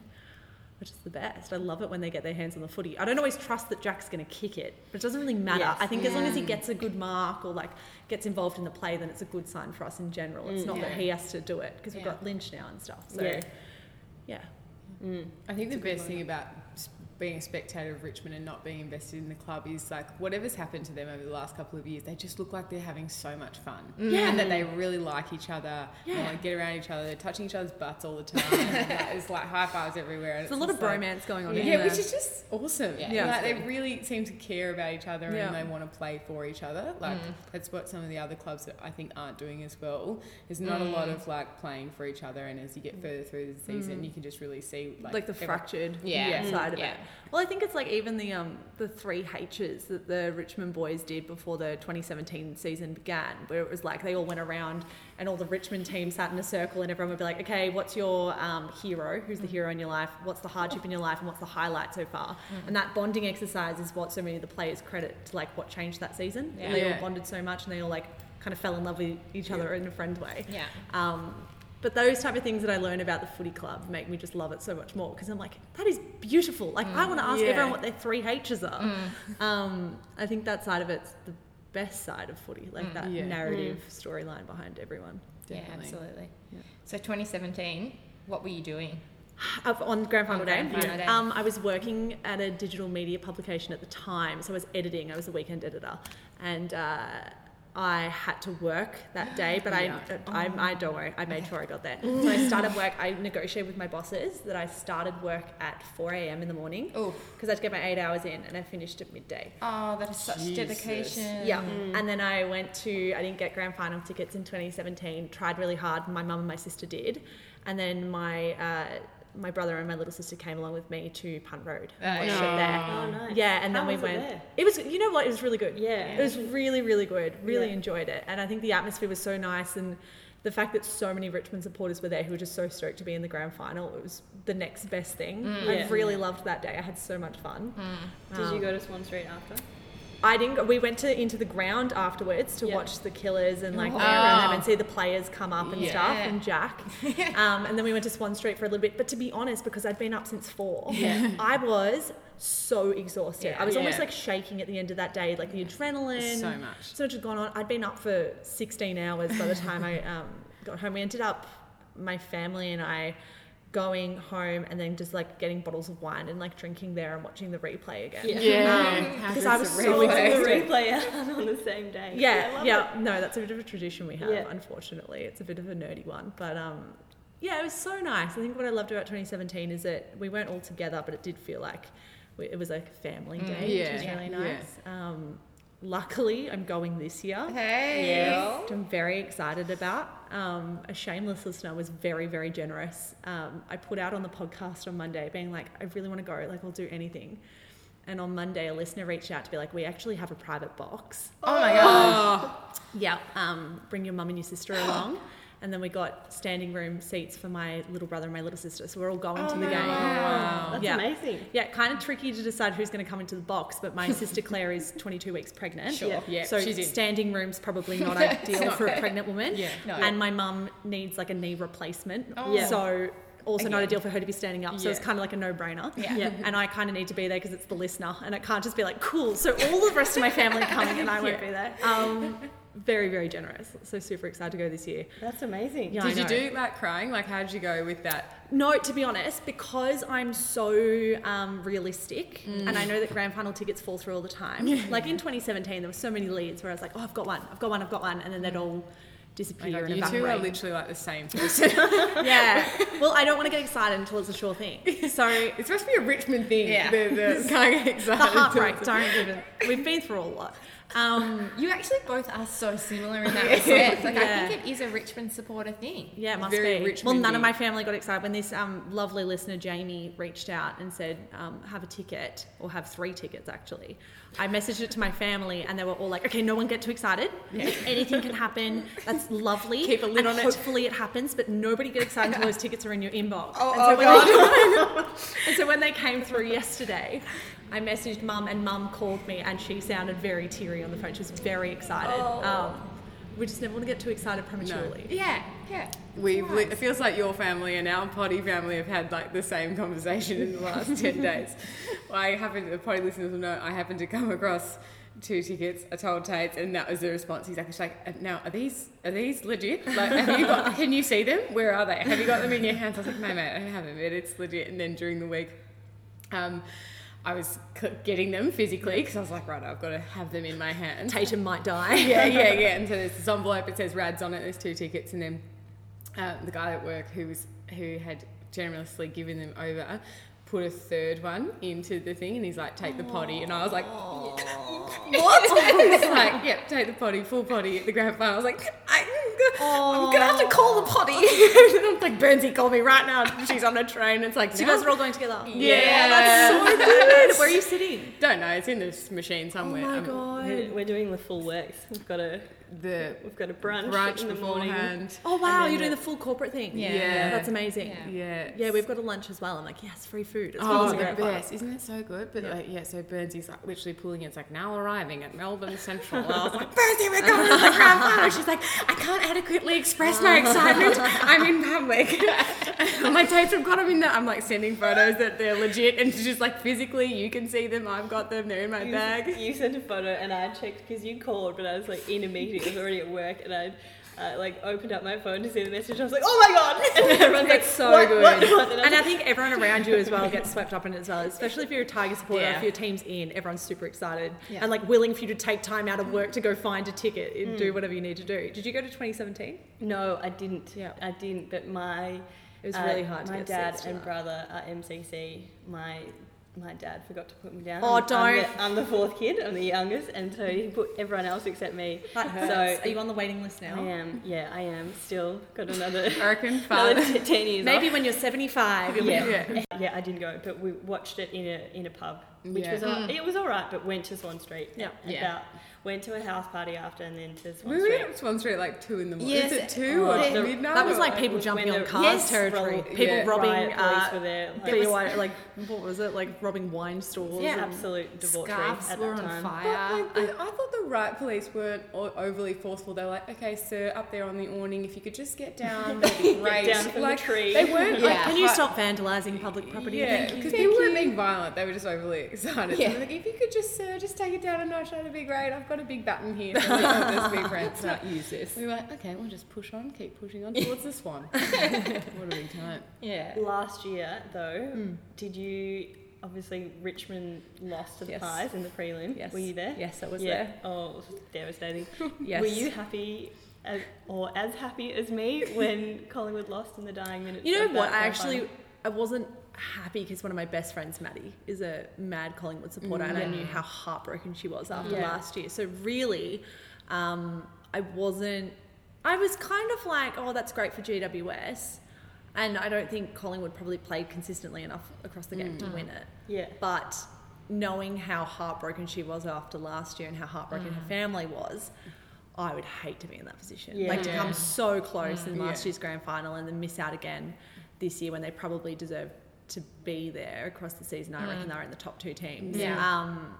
[SPEAKER 3] Which is the best. I love it when they get their hands on the footy. I don't always trust that Jack's going to kick it, but it doesn't really matter.
[SPEAKER 2] Yes.
[SPEAKER 3] I think as long as he gets a good mark or like gets involved in the play, then it's a good sign for us in general. It's
[SPEAKER 2] Mm.
[SPEAKER 3] not that he has to do it because we've got Lynch now and stuff. So
[SPEAKER 2] Yeah.
[SPEAKER 3] yeah,
[SPEAKER 2] Mm.
[SPEAKER 1] I think the best thing about being a spectator of Richmond and not being invested in the club is like whatever's happened to them over the last couple of years, they just look like they're having so much fun.
[SPEAKER 3] Yeah.
[SPEAKER 1] And that they really like each other.
[SPEAKER 3] Yeah.
[SPEAKER 1] want to get around each other. They're touching each other's butts all the time. and it's like high fives everywhere. And
[SPEAKER 3] there's a lot of
[SPEAKER 1] like-
[SPEAKER 3] bromance going on.
[SPEAKER 1] Yeah,
[SPEAKER 3] in there.
[SPEAKER 1] which is just awesome.
[SPEAKER 4] Yeah.
[SPEAKER 3] Yeah.
[SPEAKER 1] Like they really seem to care about each other
[SPEAKER 3] Yeah.
[SPEAKER 1] and they want to play for each other. Like mm. that's what some of the other clubs that I think aren't doing as well. There's not a lot mm. of like playing for each other and as you get further through the season you can just really see like,
[SPEAKER 3] like the
[SPEAKER 1] every-
[SPEAKER 3] fractured
[SPEAKER 4] Yeah.
[SPEAKER 3] side of
[SPEAKER 4] Yeah.
[SPEAKER 3] it. Well, I think it's like even the um the three H's that the Richmond boys did before the 2017 season began, where it was like they all went around and all the Richmond team sat in a circle and everyone would be like, okay, what's your um, hero? Who's the hero in your life? What's the hardship in your life? And what's the highlight so far? And that bonding exercise is what so many of the players credit to like what changed that season.
[SPEAKER 4] Yeah.
[SPEAKER 3] They
[SPEAKER 1] Yeah.
[SPEAKER 3] all bonded so much and they all like kind of fell in love with each other in a friend way.
[SPEAKER 4] Yeah.
[SPEAKER 3] Um, but those type of things that I learn about the footy club make me just love it so much more because I'm like, that is beautiful. Like, I want to ask
[SPEAKER 1] Yeah.
[SPEAKER 3] everyone what their three H's are. Um, I think that side of it's the best side of footy, like that
[SPEAKER 1] Yeah.
[SPEAKER 3] narrative storyline behind everyone.
[SPEAKER 4] Yeah, absolutely.
[SPEAKER 3] Yeah.
[SPEAKER 4] So 2017, what were you doing?
[SPEAKER 3] Up on grand final
[SPEAKER 4] On
[SPEAKER 3] day,
[SPEAKER 4] grand final day.
[SPEAKER 3] Um, I was working at a digital media publication at the time, so I was editing. I was a weekend editor, and uh, I had to work that day. But
[SPEAKER 1] Yeah.
[SPEAKER 3] I, I, I don't worry. I made sure I got there. so I started work. I negotiated with my bosses that I started work at 4 a.m. in the morning
[SPEAKER 4] Oh,
[SPEAKER 3] because I had to get my eight hours in, and I finished at midday.
[SPEAKER 4] oh, that is such
[SPEAKER 1] Jesus.
[SPEAKER 4] dedication.
[SPEAKER 3] Yeah. And then I went to, I didn't get grand final tickets in 2017, tried really hard. My mum and my sister did. And then my, uh, my brother and my little sister came along with me to Punt Road. and
[SPEAKER 4] Oh,
[SPEAKER 3] watched
[SPEAKER 4] yeah.
[SPEAKER 3] it there.
[SPEAKER 2] Oh, nice.
[SPEAKER 3] Yeah, and
[SPEAKER 2] How
[SPEAKER 3] then we
[SPEAKER 2] was it
[SPEAKER 3] went. It was, you know what? It was really good.
[SPEAKER 2] Yeah.
[SPEAKER 3] It was really, really good. Really
[SPEAKER 2] Yeah.
[SPEAKER 3] enjoyed it. And I think the atmosphere was so nice. And the fact that so many Richmond supporters were there who were just so stoked to be in the grand final, it was the next best thing. I
[SPEAKER 2] Yeah.
[SPEAKER 3] really loved that day. I had so much fun.
[SPEAKER 2] Did you
[SPEAKER 3] Um,
[SPEAKER 2] go to Swan Street after?
[SPEAKER 3] I didn't. Go, we went to into the ground afterwards to
[SPEAKER 2] Yeah.
[SPEAKER 3] watch the killers and like
[SPEAKER 4] Oh.
[SPEAKER 3] around them and see the players come up and
[SPEAKER 1] Yeah.
[SPEAKER 3] stuff and Jack. um, and then we went to Swan Street for a little bit. But to be honest, because I'd been up since four,
[SPEAKER 2] Yeah.
[SPEAKER 3] I was so exhausted. I was almost like shaking at the end of that day, like the adrenaline.
[SPEAKER 1] So much.
[SPEAKER 3] So much had gone on. I'd been up for 16 hours by the time I um, got home. We ended up, my family and I, going home and then just like getting bottles of wine and like drinking there and watching the replay again.
[SPEAKER 2] Yeah.
[SPEAKER 1] Yeah.
[SPEAKER 3] Um, because I was
[SPEAKER 1] It's a
[SPEAKER 3] so
[SPEAKER 1] replay.
[SPEAKER 2] the replay on the same day. I
[SPEAKER 3] Yeah, yeah. No, that's a bit of a tradition we have,
[SPEAKER 2] Yeah.
[SPEAKER 3] unfortunately. It's a bit of a nerdy one. But um, yeah, it was so nice. I think what I loved about 2017 is that we weren't all together, but it did feel like we, it was like a family day,
[SPEAKER 1] yeah,
[SPEAKER 3] which was really
[SPEAKER 1] yeah.
[SPEAKER 3] nice. Um, luckily, I'm going this year.
[SPEAKER 4] Hey.
[SPEAKER 2] Yeah.
[SPEAKER 3] I'm very excited about. Um, a shameless listener was very, very generous. Um, I put out on the podcast on Monday, being like, I really want to go, like, I'll do anything. And on Monday, a listener reached out to be like, we actually have a private box.
[SPEAKER 4] Oh my god.
[SPEAKER 3] Yeah, um, bring your mum and your sister along. And then we got standing room seats for my little brother and my little sister. So we're all going to the game.
[SPEAKER 2] Wow. That's
[SPEAKER 3] Yeah.
[SPEAKER 2] amazing.
[SPEAKER 3] Yeah, kind of tricky to decide who's going to come into the box, but my sister Claire is 22 weeks pregnant.
[SPEAKER 1] Sure.
[SPEAKER 2] Yeah.
[SPEAKER 1] Yeah.
[SPEAKER 3] So
[SPEAKER 1] she's in.
[SPEAKER 3] standing room's probably not ideal for a pregnant woman.
[SPEAKER 1] Yeah.
[SPEAKER 4] No.
[SPEAKER 3] And my mum needs like a knee replacement.
[SPEAKER 4] Oh.
[SPEAKER 2] Yeah.
[SPEAKER 3] So also not
[SPEAKER 4] Again.
[SPEAKER 3] ideal for her to be standing up. So it's kind of like a no-brainer.
[SPEAKER 4] Yeah.
[SPEAKER 2] Yeah.
[SPEAKER 3] And I kind of need to be there because it's the listener, and it can't just be like, cool. So all the rest of my family coming, and I won't be there. Um, very, very generous. So super excited to go this year.
[SPEAKER 2] That's amazing.
[SPEAKER 3] Yeah.
[SPEAKER 1] Did you do like crying? Like, how did you go with that?
[SPEAKER 3] No, to be honest, because I'm so um, realistic,
[SPEAKER 1] Mm.
[SPEAKER 3] and I know that grand final tickets fall through all the time. like in 2017, there were so many leads where I was like, oh, I've got one, I've got one, I've got one, and then they'd all disappear
[SPEAKER 1] Like,
[SPEAKER 3] and
[SPEAKER 1] you two are literally like the same person.
[SPEAKER 3] yeah. Well, I don't want to get excited until it's a sure thing. So
[SPEAKER 1] it's supposed to be a Richmond thing.
[SPEAKER 4] Yeah.
[SPEAKER 1] The, the can't get
[SPEAKER 3] the
[SPEAKER 1] excited.
[SPEAKER 3] heartbreak, don't even. We've been through a lot. Um,
[SPEAKER 4] You actually both are so similar in that respect. Like,
[SPEAKER 3] Yeah.
[SPEAKER 4] I think it is a Richmond supporter thing.
[SPEAKER 3] Yeah, it must
[SPEAKER 1] Very
[SPEAKER 3] be.
[SPEAKER 1] Richmond-y.
[SPEAKER 3] well, none of my family got excited when this um, lovely listener Jamie reached out and said, um, "Have a ticket or have three tickets." Actually, I messaged it to my family, and they were all like, "Okay, no one get too excited. Anything can happen. That's lovely.
[SPEAKER 1] Keep a lid
[SPEAKER 3] and
[SPEAKER 1] on it."
[SPEAKER 3] Hopefully, it happens, but nobody get excited until those tickets are in your inbox."
[SPEAKER 1] Oh,
[SPEAKER 3] and,
[SPEAKER 1] oh,
[SPEAKER 3] so when they, and so when they came through yesterday. I messaged mum, and mum called me, and she sounded very teary on the phone. She was very excited.
[SPEAKER 1] Oh.
[SPEAKER 3] Um, we just never want to get too excited prematurely.
[SPEAKER 4] Yeah, yeah.
[SPEAKER 1] We've li- it feels like your family and our potty family have had like the same conversation in the last 10 days. I happened, the potty listeners will know, I happened to come across two tickets. I told Tate, and that was the response. He's actually like, "Uh, now, are these are these legit? Like, have you got, can you see them? Where are they? Have you got them in your hands? I was like, no, mate, I don't have them, but it's legit. And then during the week, um, I was getting them physically because I was like, right, I've got to have them in my hand.
[SPEAKER 3] Tatum might die.
[SPEAKER 1] yeah, yeah, yeah. And so there's this envelope. It says Rads on it. There's two tickets, and then uh, the guy at work who was who had generously given them over put a third one into the thing, and he's like, "Take the potty," and I was like, "What?" He's like, yep, take the potty, full potty at the grand final." I was like, I, "I'm gonna have to call the potty." I'm like, "Bernsey, call me right now." She's on a train. It's like,
[SPEAKER 3] So you guys are all going together.
[SPEAKER 1] Yeah.
[SPEAKER 3] that's so good. Where are you sitting?
[SPEAKER 1] don't know. It's in this machine somewhere.
[SPEAKER 3] Oh my
[SPEAKER 1] Um,
[SPEAKER 3] god.
[SPEAKER 2] We're, we're doing the full works. We've got a
[SPEAKER 1] The
[SPEAKER 2] we've got a brunch,
[SPEAKER 1] brunch
[SPEAKER 2] in the morning.
[SPEAKER 3] Oh wow, you're doing
[SPEAKER 2] the-
[SPEAKER 3] the full corporate thing.
[SPEAKER 4] Yeah.
[SPEAKER 1] Yeah.
[SPEAKER 3] That's amazing.
[SPEAKER 4] Yeah.
[SPEAKER 3] Yeah.
[SPEAKER 1] Yeah.
[SPEAKER 3] we've got a lunch as well. I'm like, yes, free food. It's
[SPEAKER 1] Oh,
[SPEAKER 3] oh,
[SPEAKER 1] the best. Isn't it so good? But
[SPEAKER 3] Yeah.
[SPEAKER 1] like, yeah, so Burnsy's like literally pulling it. It's like now arriving at Melbourne Central. I was like, Burnsy, we're going to the grand final. She's like, I can't adequately express my oh. excitement. I'm in public. my tapes have got them in there. I'm like sending photos that they're legit and it's just like physically you can see them. I've got them. They're in my
[SPEAKER 2] You,
[SPEAKER 1] bag.
[SPEAKER 2] you sent a photo and I checked because you called, but I was like in a meeting. I was already at work and I uh, like opened up my phone to see the message. I was like, oh my god! And everyone's like,
[SPEAKER 1] so
[SPEAKER 2] what,
[SPEAKER 1] good.
[SPEAKER 2] What, what? And I
[SPEAKER 3] And
[SPEAKER 2] was
[SPEAKER 3] I think everyone around you as well gets swept up in it as well, especially if you're a Tiger supporter,
[SPEAKER 1] Yeah.
[SPEAKER 3] if your team's in, everyone's super excited
[SPEAKER 4] Yeah.
[SPEAKER 3] and like willing for you to take time out of work to go find a ticket and do whatever you need to do. Did you go to 2017?
[SPEAKER 2] No, I didn't.
[SPEAKER 3] Yeah.
[SPEAKER 2] I didn't. But my
[SPEAKER 3] It was
[SPEAKER 2] uh,
[SPEAKER 3] really hard to
[SPEAKER 2] my dad and brother are MCC. My my dad forgot to put me down.
[SPEAKER 3] Oh,
[SPEAKER 2] I'm, I'm
[SPEAKER 3] don't.
[SPEAKER 2] the, I'm the fourth kid. I'm the youngest, and so he put everyone else except me.
[SPEAKER 3] That hurts.
[SPEAKER 2] So
[SPEAKER 3] Are you on the waiting list now?
[SPEAKER 2] I am. Yeah, I am. Still got another
[SPEAKER 1] I reckon
[SPEAKER 2] another t- ten years.
[SPEAKER 3] Maybe
[SPEAKER 2] off.
[SPEAKER 3] when you're 75, you'll
[SPEAKER 2] Yeah.
[SPEAKER 3] be
[SPEAKER 1] Yeah.
[SPEAKER 2] Yeah, I didn't go, but we watched it in a in a pub, which
[SPEAKER 1] Yeah.
[SPEAKER 2] was all, mm. it was all right. But went to Swan Street.
[SPEAKER 3] Yeah.
[SPEAKER 4] Yeah.
[SPEAKER 2] About went to a house party after, and then to Swan
[SPEAKER 1] We were
[SPEAKER 2] Street.
[SPEAKER 1] at Swan Street like two in the morning.
[SPEAKER 4] Yes.
[SPEAKER 1] Is it two
[SPEAKER 2] Oh,
[SPEAKER 1] or
[SPEAKER 2] the-
[SPEAKER 1] midnight?
[SPEAKER 3] That was like people
[SPEAKER 2] was
[SPEAKER 3] jumping on cars
[SPEAKER 2] Yes,
[SPEAKER 3] territory.
[SPEAKER 2] roll-
[SPEAKER 3] people
[SPEAKER 1] yeah.
[SPEAKER 3] robbing,
[SPEAKER 2] Riot police
[SPEAKER 3] uh,
[SPEAKER 2] were there. Like,
[SPEAKER 3] BYO, like what was it? Like robbing wine stores.
[SPEAKER 2] yeah,
[SPEAKER 3] and-
[SPEAKER 2] absolute debauchery
[SPEAKER 4] Scarves
[SPEAKER 2] at
[SPEAKER 4] were
[SPEAKER 2] that
[SPEAKER 4] on
[SPEAKER 2] time.
[SPEAKER 1] But
[SPEAKER 4] fire.
[SPEAKER 1] like, the, I thought the right police weren't overly forceful. They were like, okay, sir, up there on the awning, if you could just get down, that'd be great.
[SPEAKER 2] down from the tree.
[SPEAKER 1] They weren't
[SPEAKER 4] Yeah.
[SPEAKER 1] like,
[SPEAKER 3] Can you stop vandalising public property?
[SPEAKER 1] Yeah, because people weren't being violent. They were just overly excited.
[SPEAKER 4] Yeah.
[SPEAKER 1] They like, if you could just, sir, just take it down a notch, that'd be great. I've got a big button here. So we can just be friends.
[SPEAKER 4] Let's not use this.
[SPEAKER 1] We were like, okay, we'll just push on, keep pushing on towards the swan. what a big time.
[SPEAKER 4] Yeah.
[SPEAKER 2] Last year, though, hmm. did you obviously Richmond lost to the
[SPEAKER 3] Yes.
[SPEAKER 2] Pies in the prelim?
[SPEAKER 3] Yes.
[SPEAKER 2] Were you there?
[SPEAKER 3] Yes, I was
[SPEAKER 2] yeah.
[SPEAKER 3] there.
[SPEAKER 2] Oh, it was devastating.
[SPEAKER 3] Yes.
[SPEAKER 2] Were you happy? As, or as happy as me when Collingwood lost in the dying minutes?
[SPEAKER 3] You know what? I actually
[SPEAKER 2] final?
[SPEAKER 3] I wasn't happy because one of my best friends, Maddie, is a mad Collingwood supporter, and I knew mm. how heartbroken she was after
[SPEAKER 2] Yeah.
[SPEAKER 3] last year. So really, um, I wasn't. I was kind of like, oh, that's great for GWS, and I don't think Collingwood probably played consistently enough across the game to mm. win it.
[SPEAKER 2] Yeah.
[SPEAKER 3] But knowing how heartbroken she was after last year and how heartbroken her mm. family was, I would hate to be in that position.
[SPEAKER 2] Yeah.
[SPEAKER 3] Like to come so close in
[SPEAKER 1] Yeah.
[SPEAKER 3] last year's grand final and then miss out again this year when they probably deserve to be there across the season. I reckon they're in the top two teams.
[SPEAKER 4] Yeah.
[SPEAKER 3] Um,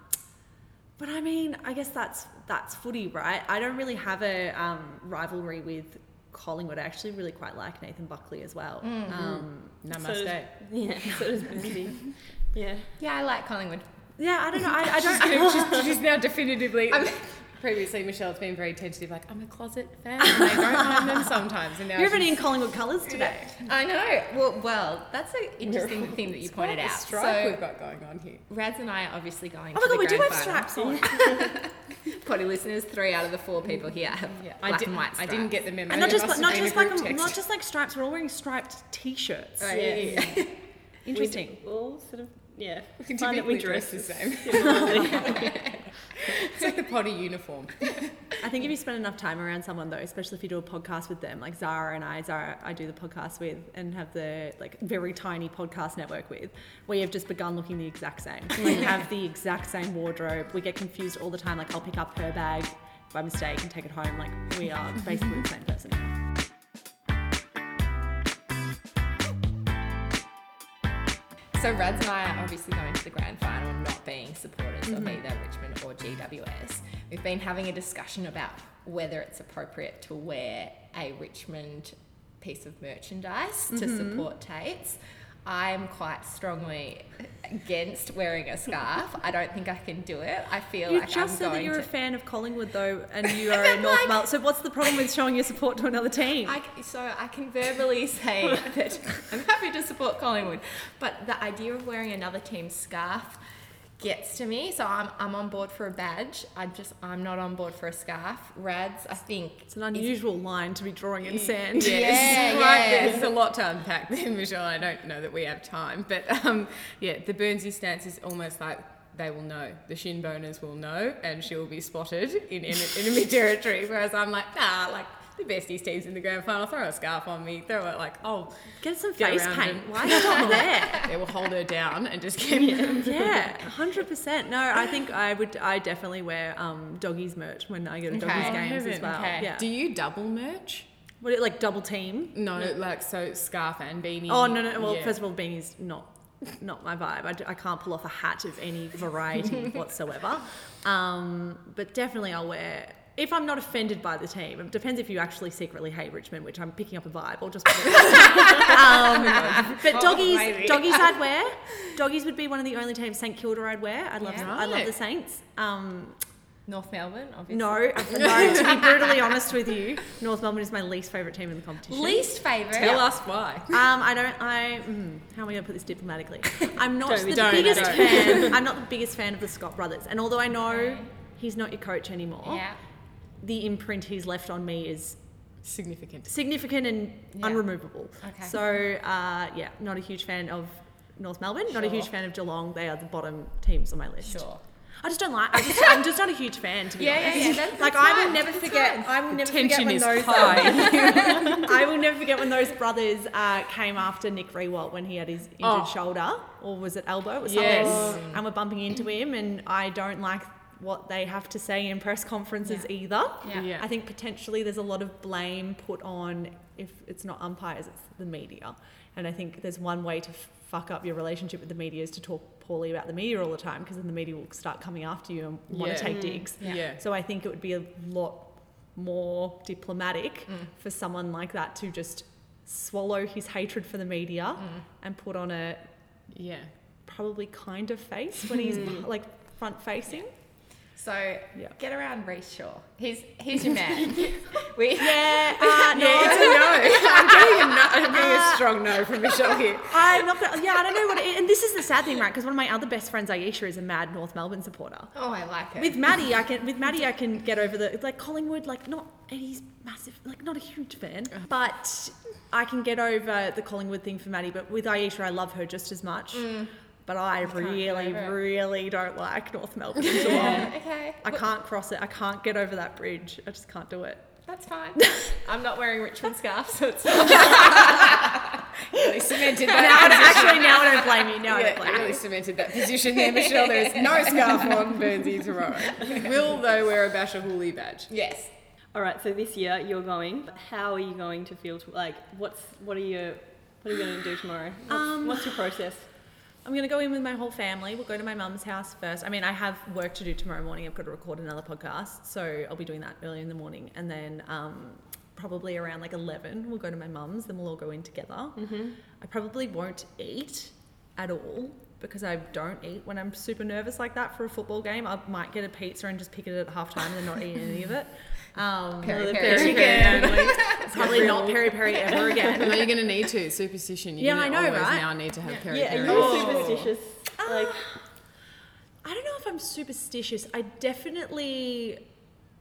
[SPEAKER 3] but I mean, I guess that's that's footy, right? I don't really have a um, rivalry with Collingwood, I actually really quite like Nathan Buckley as well.
[SPEAKER 4] Mm-hmm.
[SPEAKER 3] Um,
[SPEAKER 2] So
[SPEAKER 1] Namaste.
[SPEAKER 2] does, yeah, so does yeah.
[SPEAKER 4] Yeah, I like Collingwood.
[SPEAKER 3] yeah, I don't know. I, I don't.
[SPEAKER 1] she's, she's now definitively.
[SPEAKER 4] I'm-
[SPEAKER 1] previously, Michelle's been very tentative, like, I'm a closet fan. And I don't mind them sometimes. And now
[SPEAKER 3] You're even in Collingwood colours today.
[SPEAKER 4] I know. Well, well, that's an interesting thing that you pointed out.
[SPEAKER 1] stripe
[SPEAKER 4] So,
[SPEAKER 1] we've got going on here.
[SPEAKER 4] Rads and I are obviously going
[SPEAKER 3] Oh
[SPEAKER 4] to
[SPEAKER 3] my god, we do have stripes on.
[SPEAKER 4] Potty listeners, three out of the four people here have
[SPEAKER 1] Yeah,
[SPEAKER 4] black
[SPEAKER 1] I, did,
[SPEAKER 4] and white
[SPEAKER 1] I
[SPEAKER 4] stripes.
[SPEAKER 1] didn't get the memo.
[SPEAKER 3] And not just not just like a, not just like stripes. We're all wearing striped t-shirts.
[SPEAKER 1] Right, yeah, yeah, yeah.
[SPEAKER 3] Interesting.
[SPEAKER 2] We all sort of, yeah.
[SPEAKER 1] We can
[SPEAKER 2] find that we dress
[SPEAKER 1] the same. the potty uniform.
[SPEAKER 3] I think if you spend enough time around someone though, especially if you do a podcast with them, like Zara and I, Zara, I do the podcast with and have the like very tiny podcast network with, we have just begun looking the exact same. We have the exact same wardrobe. We get confused all the time. Like I'll pick up her bag by mistake and take it home. Like we are basically the same person.
[SPEAKER 4] So Rads and I are obviously going to the grand final, not being supporters
[SPEAKER 3] Mm-hmm.
[SPEAKER 4] of either Richmond or GWS. We've been having a discussion about whether it's appropriate to wear a Richmond piece of merchandise to
[SPEAKER 3] Mm-hmm.
[SPEAKER 4] support Tate's. I'm quite strongly against wearing a scarf. I don't think I can do it. I feel
[SPEAKER 3] You
[SPEAKER 4] like
[SPEAKER 3] just
[SPEAKER 4] I'm
[SPEAKER 3] said that you're
[SPEAKER 4] to.
[SPEAKER 3] a fan of Collingwood though, and you are a North Mel. So what's the problem with showing your support to another team?
[SPEAKER 4] I, so I can verbally say that I'm happy to support Collingwood, but the idea of wearing another team's scarf gets to me. So I'm, I'm on board for a badge. I'm just I'm not on board for a scarf. Rads, I think
[SPEAKER 3] it's an unusual line to be drawing in sand.
[SPEAKER 4] Yeah,
[SPEAKER 1] Yes,
[SPEAKER 4] yeah.
[SPEAKER 1] right. There's a lot to unpack there, Michelle. I don't know that we have time. But um, yeah, the Burnsy stance is almost like they will know. The shin boners will know, and she will be spotted in, in enemy territory. Whereas I'm like, nah, like the besties teams in the grand final, throw a scarf on me, throw it like, oh,
[SPEAKER 3] Get some
[SPEAKER 1] Get
[SPEAKER 3] face paint.
[SPEAKER 1] it.
[SPEAKER 3] Why stop there?
[SPEAKER 1] they will hold her down and just keep.
[SPEAKER 3] Yeah, hundred percent. No, I think I would. I definitely wear um, doggies merch when I go to
[SPEAKER 4] Okay.
[SPEAKER 3] doggies games as well.
[SPEAKER 4] okay.
[SPEAKER 3] Yeah.
[SPEAKER 1] Do you double merch?
[SPEAKER 3] What like double team?
[SPEAKER 1] No, like so scarf and beanie.
[SPEAKER 3] Oh no no. Well,
[SPEAKER 1] Yeah.
[SPEAKER 3] first of all, beanies not not my vibe. I, d- I can't pull off a hat of any variety whatsoever. Um, but definitely, I'll wear. If I'm not offended by the team, it depends if you actually secretly hate Richmond, which I'm picking up a vibe, or just. um, but doggies, doggies, I'd wear. Doggies would be one of the only teams. St Kilda, I'd wear. I love,
[SPEAKER 4] Yeah.
[SPEAKER 3] I love the Saints. Um,
[SPEAKER 4] North Melbourne, obviously.
[SPEAKER 3] no, no. To be brutally honest with you, North Melbourne is my least favourite team in the competition.
[SPEAKER 4] Least favourite.
[SPEAKER 1] Tell us why.
[SPEAKER 3] Um, I don't. I. Mm, how am I going to put this diplomatically? I'm not the biggest fan. I'm not the biggest fan of the Scott brothers, and although I know
[SPEAKER 4] Okay.
[SPEAKER 3] he's not your coach anymore,
[SPEAKER 4] Yeah.
[SPEAKER 3] The imprint he's left on me is
[SPEAKER 1] Significant.
[SPEAKER 3] significant and
[SPEAKER 4] Yeah.
[SPEAKER 3] unremovable.
[SPEAKER 4] Okay.
[SPEAKER 3] So uh, yeah, not a huge fan of North Melbourne. Not a huge fan of Geelong. They are the bottom teams on my list.
[SPEAKER 4] Sure.
[SPEAKER 3] I just don't like. I just, I'm just not a huge fan to be
[SPEAKER 4] Yeah, yeah,
[SPEAKER 3] honest.
[SPEAKER 4] yeah. That's,
[SPEAKER 3] Like
[SPEAKER 4] that's
[SPEAKER 3] I will
[SPEAKER 4] fine.
[SPEAKER 3] never forget.
[SPEAKER 4] fine.
[SPEAKER 3] I will never forget
[SPEAKER 1] Tension
[SPEAKER 3] when
[SPEAKER 1] is
[SPEAKER 3] those.
[SPEAKER 1] high.
[SPEAKER 3] I will never forget when those brothers uh, came after Nick Riewoldt when he had his injured
[SPEAKER 1] Oh.
[SPEAKER 3] shoulder, or was it elbow? It was
[SPEAKER 1] Yes.
[SPEAKER 3] And we're bumping into him, and I don't like what they have to say in press conferences
[SPEAKER 4] Yeah.
[SPEAKER 3] either.
[SPEAKER 4] Yeah.
[SPEAKER 1] Yeah.
[SPEAKER 3] I think potentially there's a lot of blame put on if it's not umpires, it's the media. And I think there's one way to fuck up your relationship with the media is to talk poorly about the media all the time because then the media will start coming after you and want
[SPEAKER 1] Yeah.
[SPEAKER 3] to take mm. digs.
[SPEAKER 4] Yeah.
[SPEAKER 1] Yeah.
[SPEAKER 3] So I think it would be a lot more diplomatic mm. for someone like that to just swallow his hatred for the media mm. and put on a
[SPEAKER 1] Yeah.
[SPEAKER 3] probably kind of face when he's like front facing.
[SPEAKER 4] So
[SPEAKER 3] Yeah.
[SPEAKER 4] get around Rhyce Shaw. He's he's your man. we
[SPEAKER 3] Yeah, uh, no.
[SPEAKER 1] Yeah, it's a no. I'm getting a, no, I'm getting a strong no from Michelle here.
[SPEAKER 3] I'm not gonna, yeah, I don't know what it, and this is the sad thing, right? Because one of my other best friends, Aisha, is a mad North Melbourne supporter.
[SPEAKER 4] Oh, I like it.
[SPEAKER 3] With Maddie, I can with Maddie, I can get over the like Collingwood, like not And he's massive, like not a huge fan, but I can get over the Collingwood thing for Maddie. But with Aisha, I love her just as much. But I
[SPEAKER 4] can't
[SPEAKER 3] really, really don't like North Melbourne.
[SPEAKER 4] yeah, okay.
[SPEAKER 3] I can't cross it. I can't get over that bridge. I just can't do it.
[SPEAKER 4] That's fine. I'm not wearing Richmond scarf, so it's
[SPEAKER 1] Really cemented
[SPEAKER 3] Now,
[SPEAKER 1] that
[SPEAKER 3] actually, now I don't blame you. Now I don't blame you.
[SPEAKER 1] really cemented that position there, Michelle. There is no scarf on Burnsy tomorrow. Will, though, wear a Bachar Houli badge.
[SPEAKER 4] yes.
[SPEAKER 2] All right, so this year you're going. How are you going to feel? To, like, what's what are you what are you going to do tomorrow? What's,
[SPEAKER 3] Um,
[SPEAKER 2] what's your process?
[SPEAKER 3] I'm going to go in with my whole family. We'll go to my mum's house first. I mean, I have work to do tomorrow morning. I've got to record another podcast, so I'll be doing that early in the morning, and then um, probably around like 11 we'll go to my mum's then we'll all go in together i probably won't eat at all because i don't eat when i'm super nervous like that for a football game i might get a pizza and just pick it at halftime and then not eat any of it um,
[SPEAKER 1] Peri
[SPEAKER 3] the
[SPEAKER 1] peri.
[SPEAKER 3] chicken, probably not peri peri ever again
[SPEAKER 1] No, you're going to need to. Superstition. You're
[SPEAKER 3] Yeah, I know,
[SPEAKER 1] always
[SPEAKER 3] right?
[SPEAKER 1] now need to have peri
[SPEAKER 2] Yeah, are you
[SPEAKER 3] Oh.
[SPEAKER 2] superstitious? Like,
[SPEAKER 3] I don't know if I'm superstitious. I definitely,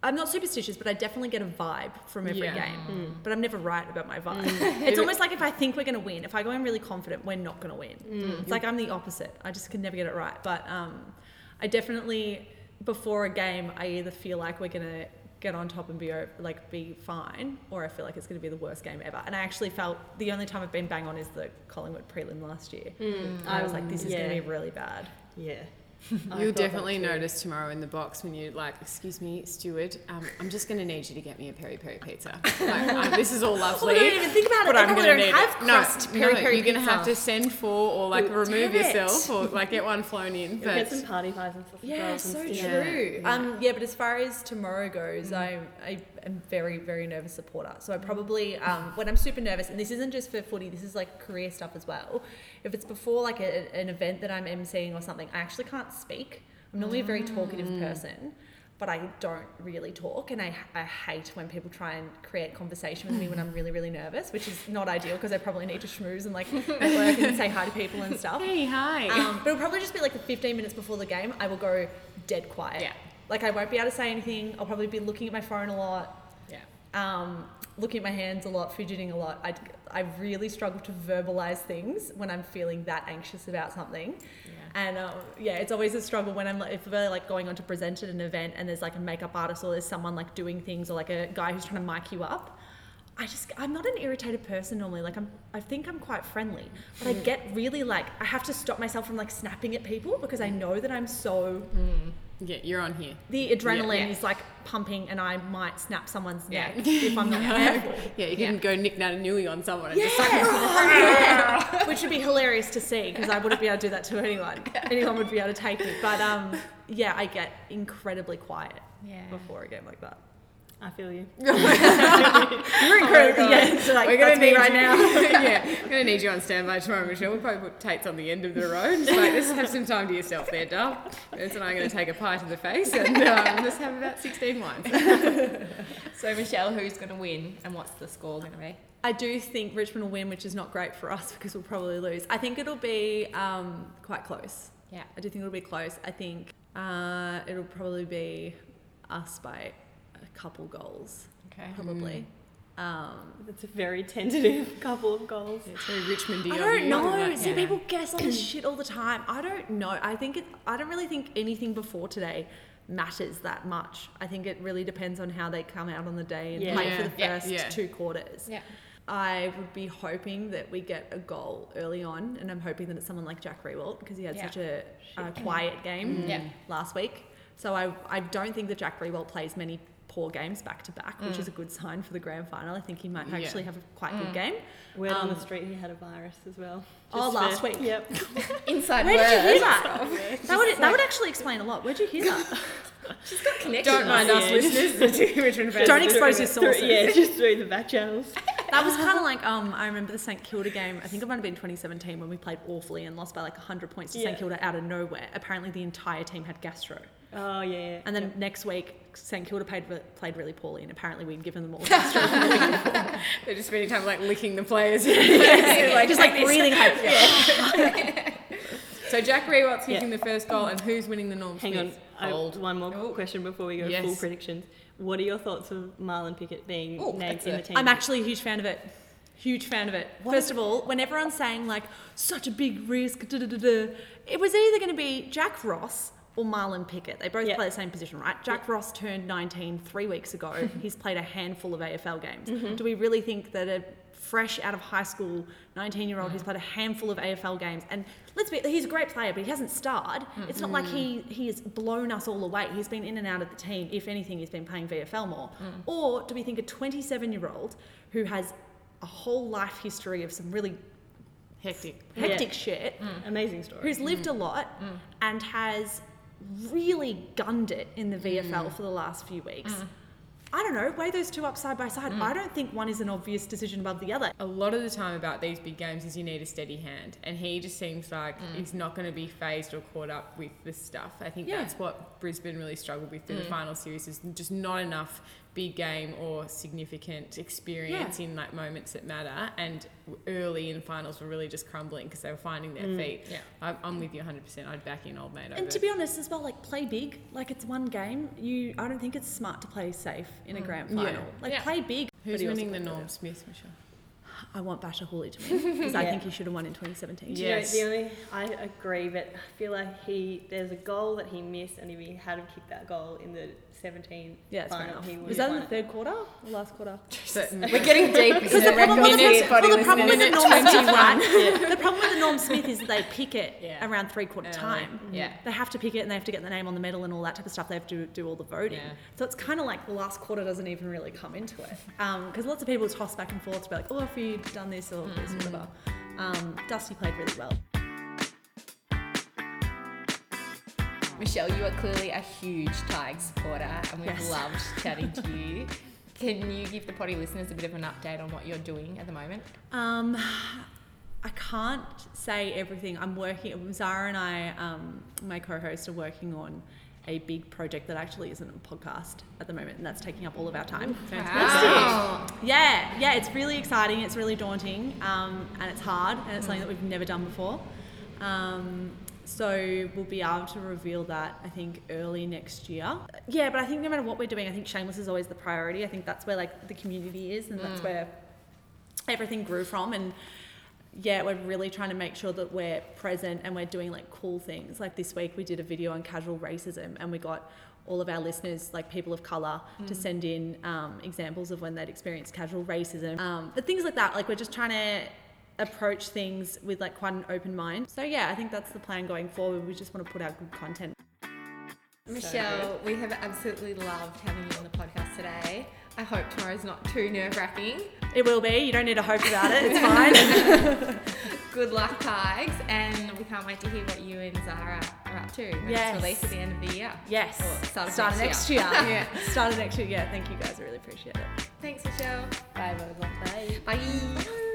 [SPEAKER 3] I'm not superstitious, but I definitely get a vibe from every
[SPEAKER 1] Yeah.
[SPEAKER 3] game. Hmm. But I'm never right about my hmm. vibe. It's almost like if I think we're going to win, if I go in really confident, we're not going to win. Hmm. It's like I'm the opposite. I just can never get it right. But um, I definitely, before a game, I either feel like we're going to get on top and be like be fine, or I feel like it's going to be the worst game ever. And I actually felt the only time I've been bang on is the Collingwood prelim last year. Mm. I was like, this is going to be really bad.
[SPEAKER 2] yeah.
[SPEAKER 1] You'll definitely notice tomorrow in the box when you're like, "Excuse me, steward, um, I'm just going to need you to get me a peri peri pizza. Like, um, this is all lovely,
[SPEAKER 3] I don't even think about it.
[SPEAKER 1] but
[SPEAKER 3] They
[SPEAKER 1] I'm going to need
[SPEAKER 3] have
[SPEAKER 1] it.
[SPEAKER 3] crust
[SPEAKER 1] no,
[SPEAKER 3] peri
[SPEAKER 1] no,
[SPEAKER 3] peri
[SPEAKER 1] you're going to have to send for or like remove yourself or like get one flown in.
[SPEAKER 2] You'll
[SPEAKER 1] But
[SPEAKER 2] get some party pies and stuff.
[SPEAKER 3] Yeah, so
[SPEAKER 2] some
[SPEAKER 3] true.
[SPEAKER 1] Yeah.
[SPEAKER 3] Um, yeah, but as far as tomorrow goes, I I am very very nervous supporter. So I probably um, when I'm super nervous, and this isn't just for footy, this is like career stuff as well. If it's before like a, an event that I'm emceeing or something, I actually can't speak. I'm normally a very talkative person. But I don't really talk, and I, I hate when people try and create conversation with me when I'm really, really nervous, which is not ideal because I probably need to schmooze and like network and say hi to people and stuff.
[SPEAKER 1] hey, hi.
[SPEAKER 3] Um, but it'll probably just be like the 15 minutes before the game, I will go dead quiet.
[SPEAKER 1] Yeah.
[SPEAKER 3] Like I won't be able to say anything. I'll probably be looking at my phone a lot,
[SPEAKER 1] yeah.
[SPEAKER 3] um, looking at my hands a lot, fidgeting a lot. I, I really struggle to verbalize things when I'm feeling that anxious about something. Yeah. And uh, yeah, it's always a struggle when I'm like, if we're like going on to present at an event and there's like a makeup artist or there's someone like doing things or like a guy who's trying to mic you up. I just I'm not an irritated person normally. Like I'm I think I'm quite friendly, but I get really like I have to stop myself from like snapping at people because I know that I'm so
[SPEAKER 1] Yeah, you're on here.
[SPEAKER 3] the adrenaline
[SPEAKER 1] Yeah.
[SPEAKER 3] is like pumping and I might snap someone's
[SPEAKER 1] Yeah.
[SPEAKER 3] neck if I'm not careful.
[SPEAKER 1] Yeah, you can Yeah. go Nick Naitanui on someone and
[SPEAKER 3] Yeah.
[SPEAKER 1] just like,
[SPEAKER 3] yeah. Which would be hilarious to see because I wouldn't be able to do that to anyone. Anyone would be able to take me. But um, yeah, I get incredibly quiet
[SPEAKER 4] Yeah.
[SPEAKER 3] before a game like that.
[SPEAKER 2] I feel you.
[SPEAKER 3] You're incredibly yeah, so like,
[SPEAKER 1] We're gonna need
[SPEAKER 3] right
[SPEAKER 1] you-
[SPEAKER 3] now.
[SPEAKER 1] yeah, I'm gonna need you on standby tomorrow, Michelle. We'll probably put Tate's on the end of the road. Just like, let's have some time to yourself there, Dove. Vince and I are gonna take a pie to the face and um, just have about 16 wines.
[SPEAKER 4] So Michelle, who's going to win, and what's the score going to be?
[SPEAKER 3] I do think Richmond will win, which is not great for us because we'll probably lose. I think it'll be um, quite close.
[SPEAKER 4] Yeah.
[SPEAKER 3] I do think it'll be close. I think uh, it'll probably be us by couple goals,
[SPEAKER 4] Okay.
[SPEAKER 3] probably. Um,
[SPEAKER 2] It's a very tentative couple of goals.
[SPEAKER 1] It's very Richmondy.
[SPEAKER 3] I don't know.
[SPEAKER 1] but,
[SPEAKER 3] See,
[SPEAKER 1] yeah.
[SPEAKER 3] people guess all this shit all the time. I don't know. I think it. I don't really think anything before today matters that much. I think it really depends on how they come out on the day and
[SPEAKER 2] Yeah.
[SPEAKER 3] play for the first
[SPEAKER 1] Yeah.
[SPEAKER 3] two quarters.
[SPEAKER 4] Yeah.
[SPEAKER 3] I would be hoping that we get a goal early on, and I'm hoping that it's someone like Jack Riewoldt because he had
[SPEAKER 4] Yeah.
[SPEAKER 3] such a, a quiet game
[SPEAKER 4] Yeah.
[SPEAKER 3] last week. So I, I don't think that Jack Riewoldt plays many poor games back to back, which is a good sign for the grand final. I think he might
[SPEAKER 1] Yeah.
[SPEAKER 3] actually have a quite good game.
[SPEAKER 2] Word on the
[SPEAKER 3] Um,
[SPEAKER 2] street, he had a virus as well.
[SPEAKER 3] Oh, last
[SPEAKER 2] for-
[SPEAKER 3] week.
[SPEAKER 2] Yep.
[SPEAKER 4] Inside
[SPEAKER 3] Where did you hear that? That would, that would actually explain a lot. Where'd you hear that?
[SPEAKER 4] She's got connections.
[SPEAKER 1] Don't mind us, listeners. The Richmond fans.
[SPEAKER 3] Don't expose your
[SPEAKER 2] Through-
[SPEAKER 3] sources.
[SPEAKER 2] yeah, just through the back channels.
[SPEAKER 3] That was kind of like um, I remember the St Kilda game. I think it might have been 2017 when we played awfully and lost by like 100 points to
[SPEAKER 2] Yeah.
[SPEAKER 3] St Kilda out of nowhere. Apparently, the entire team had gastro,
[SPEAKER 2] Oh yeah.
[SPEAKER 3] and then
[SPEAKER 2] Yep.
[SPEAKER 3] next week St Kilda played played really poorly, and apparently we'd given them all gastro.
[SPEAKER 1] They're just spending time like licking the players.
[SPEAKER 3] just like breathing hard.
[SPEAKER 1] So Jack Riewoldt's kicking the first goal, and who's winning the Norm
[SPEAKER 2] Hang on,
[SPEAKER 1] Smith?
[SPEAKER 2] I,
[SPEAKER 1] Hold.
[SPEAKER 2] one more
[SPEAKER 1] Oh.
[SPEAKER 2] question before we go
[SPEAKER 1] Yes.
[SPEAKER 2] full predictions. What are your thoughts of Marlon Pickett being
[SPEAKER 1] Oh,
[SPEAKER 2] named in the team?
[SPEAKER 3] I'm actually a huge fan of it. Huge fan of it. First of all, when everyone's saying like such a big risk, da, da, da, da, it was either going to be Jack Ross or Marlon Pickett. They both
[SPEAKER 2] Yeah.
[SPEAKER 3] play the same position, right? Jack Ross turned 19 three weeks ago. He's played a handful of AFL games.
[SPEAKER 2] Mm-hmm.
[SPEAKER 3] Do we really think that a fresh out of high school 19 year old who's played a handful of AFL games and let's be he's a great player but he hasn't starred it's not like he he has blown us all away he's been in and out of the team if anything he's been playing VFL more mm. or do we think a 27 year old who has a whole life history of some really
[SPEAKER 1] Hectic.
[SPEAKER 3] hectic shit mm.
[SPEAKER 2] Amazing story.
[SPEAKER 3] who's lived mm. a lot and has really gunned it in the VFL mm. for the last few weeks. Mm. I don't know, weigh those two up side by side. Mm. I don't think one is an obvious decision above the other.
[SPEAKER 1] a lot of the time about these big games is you need a steady hand, and he just seems like he's not going to be phased or caught up with this stuff. I think
[SPEAKER 3] Yeah.
[SPEAKER 1] that's what Brisbane really struggled with through the final series is just not enough big game or significant experience in like moments that matter. And early in finals were really just crumbling because they were finding their mm. feet.
[SPEAKER 4] Yeah.
[SPEAKER 1] I'm, I'm with you 100%. I'd back in old mate over.
[SPEAKER 3] And to be honest as well, like play big. Like it's one game. You, I don't think it's smart to play safe in a mm. grand
[SPEAKER 1] Yeah.
[SPEAKER 3] final. Like
[SPEAKER 4] Yeah.
[SPEAKER 3] play big.
[SPEAKER 1] Who's
[SPEAKER 3] but he also
[SPEAKER 1] winning the
[SPEAKER 3] played
[SPEAKER 1] Norm
[SPEAKER 3] better.
[SPEAKER 1] Smith, Michelle?
[SPEAKER 3] I want Bachar Houli to win because I think he should have won in 2017.
[SPEAKER 2] Do you know, the only I agree, but I feel like he there's a goal that he missed, and if he had have kicked that goal in the 17
[SPEAKER 3] Yeah, it's
[SPEAKER 2] final, he
[SPEAKER 3] Was that in the third quarter or last quarter?
[SPEAKER 1] We're
[SPEAKER 4] getting deep
[SPEAKER 3] Because the problem with the,
[SPEAKER 1] minutes,
[SPEAKER 3] well, the problem with the. Norm Smith, right? The problem with the Norm Smith is they pick it
[SPEAKER 1] Yeah.
[SPEAKER 3] around three quarter
[SPEAKER 1] Early.
[SPEAKER 3] time. Mm-hmm.
[SPEAKER 4] Yeah.
[SPEAKER 3] They have to pick it and they have to get the name on the medal and all that type of stuff. They have to do all the voting.
[SPEAKER 1] Yeah.
[SPEAKER 3] So it's kind of like the last quarter doesn't even really come into it. Um, because lots of people toss back and forth to be like, oh, if you'd done this or this, mm-hmm. whatever. Um, Dusty played really well.
[SPEAKER 4] Michelle, you are clearly a huge Tigers supporter, and we've
[SPEAKER 3] Yes.
[SPEAKER 4] loved chatting to you. Can you give the potty listeners a bit of an update on what you're doing at the moment?
[SPEAKER 3] Um, I can't say everything. I'm working. Zara and I, um, my co-host, are working on a big project that actually isn't a podcast at the moment, and that's taking up all of our time.
[SPEAKER 4] Wow.
[SPEAKER 3] Yeah, yeah, it's really exciting. It's really daunting, um, and it's hard, and it's something that we've never done before. Um, so we'll be able to reveal that I think early next year. Yeah, but I think no matter what we're doing, I think Shameless is always the priority. I think that's where like the community is, and that's where everything grew from. And yeah, we're really trying to make sure that we're present and we're doing like cool things. Like this week, we did a video on casual racism, and we got all of our listeners, like people of color, to send in um, examples of when they'd experienced casual racism. Um, but things like that, like we're just trying to approach things with like quite an open mind. So yeah, I think that's the plan going forward. We just want to put out good content.
[SPEAKER 4] Michelle, we have absolutely loved having you on the podcast today. I hope tomorrow's not too nerve wracking.
[SPEAKER 3] It will be. You don't need to hope about it. It's fine.
[SPEAKER 4] Good luck, Tigers, and we can't wait to hear what you and Zara are up to when
[SPEAKER 3] Yes.
[SPEAKER 4] it's released at the end of the year.
[SPEAKER 3] yes.
[SPEAKER 4] Or start of
[SPEAKER 3] Start
[SPEAKER 4] next
[SPEAKER 3] next year. yeah. Start of next year. Yeah. Thank you guys. I really appreciate it.
[SPEAKER 4] Thanks, Michelle.
[SPEAKER 2] Bye, Lola. Bye.
[SPEAKER 4] Bye.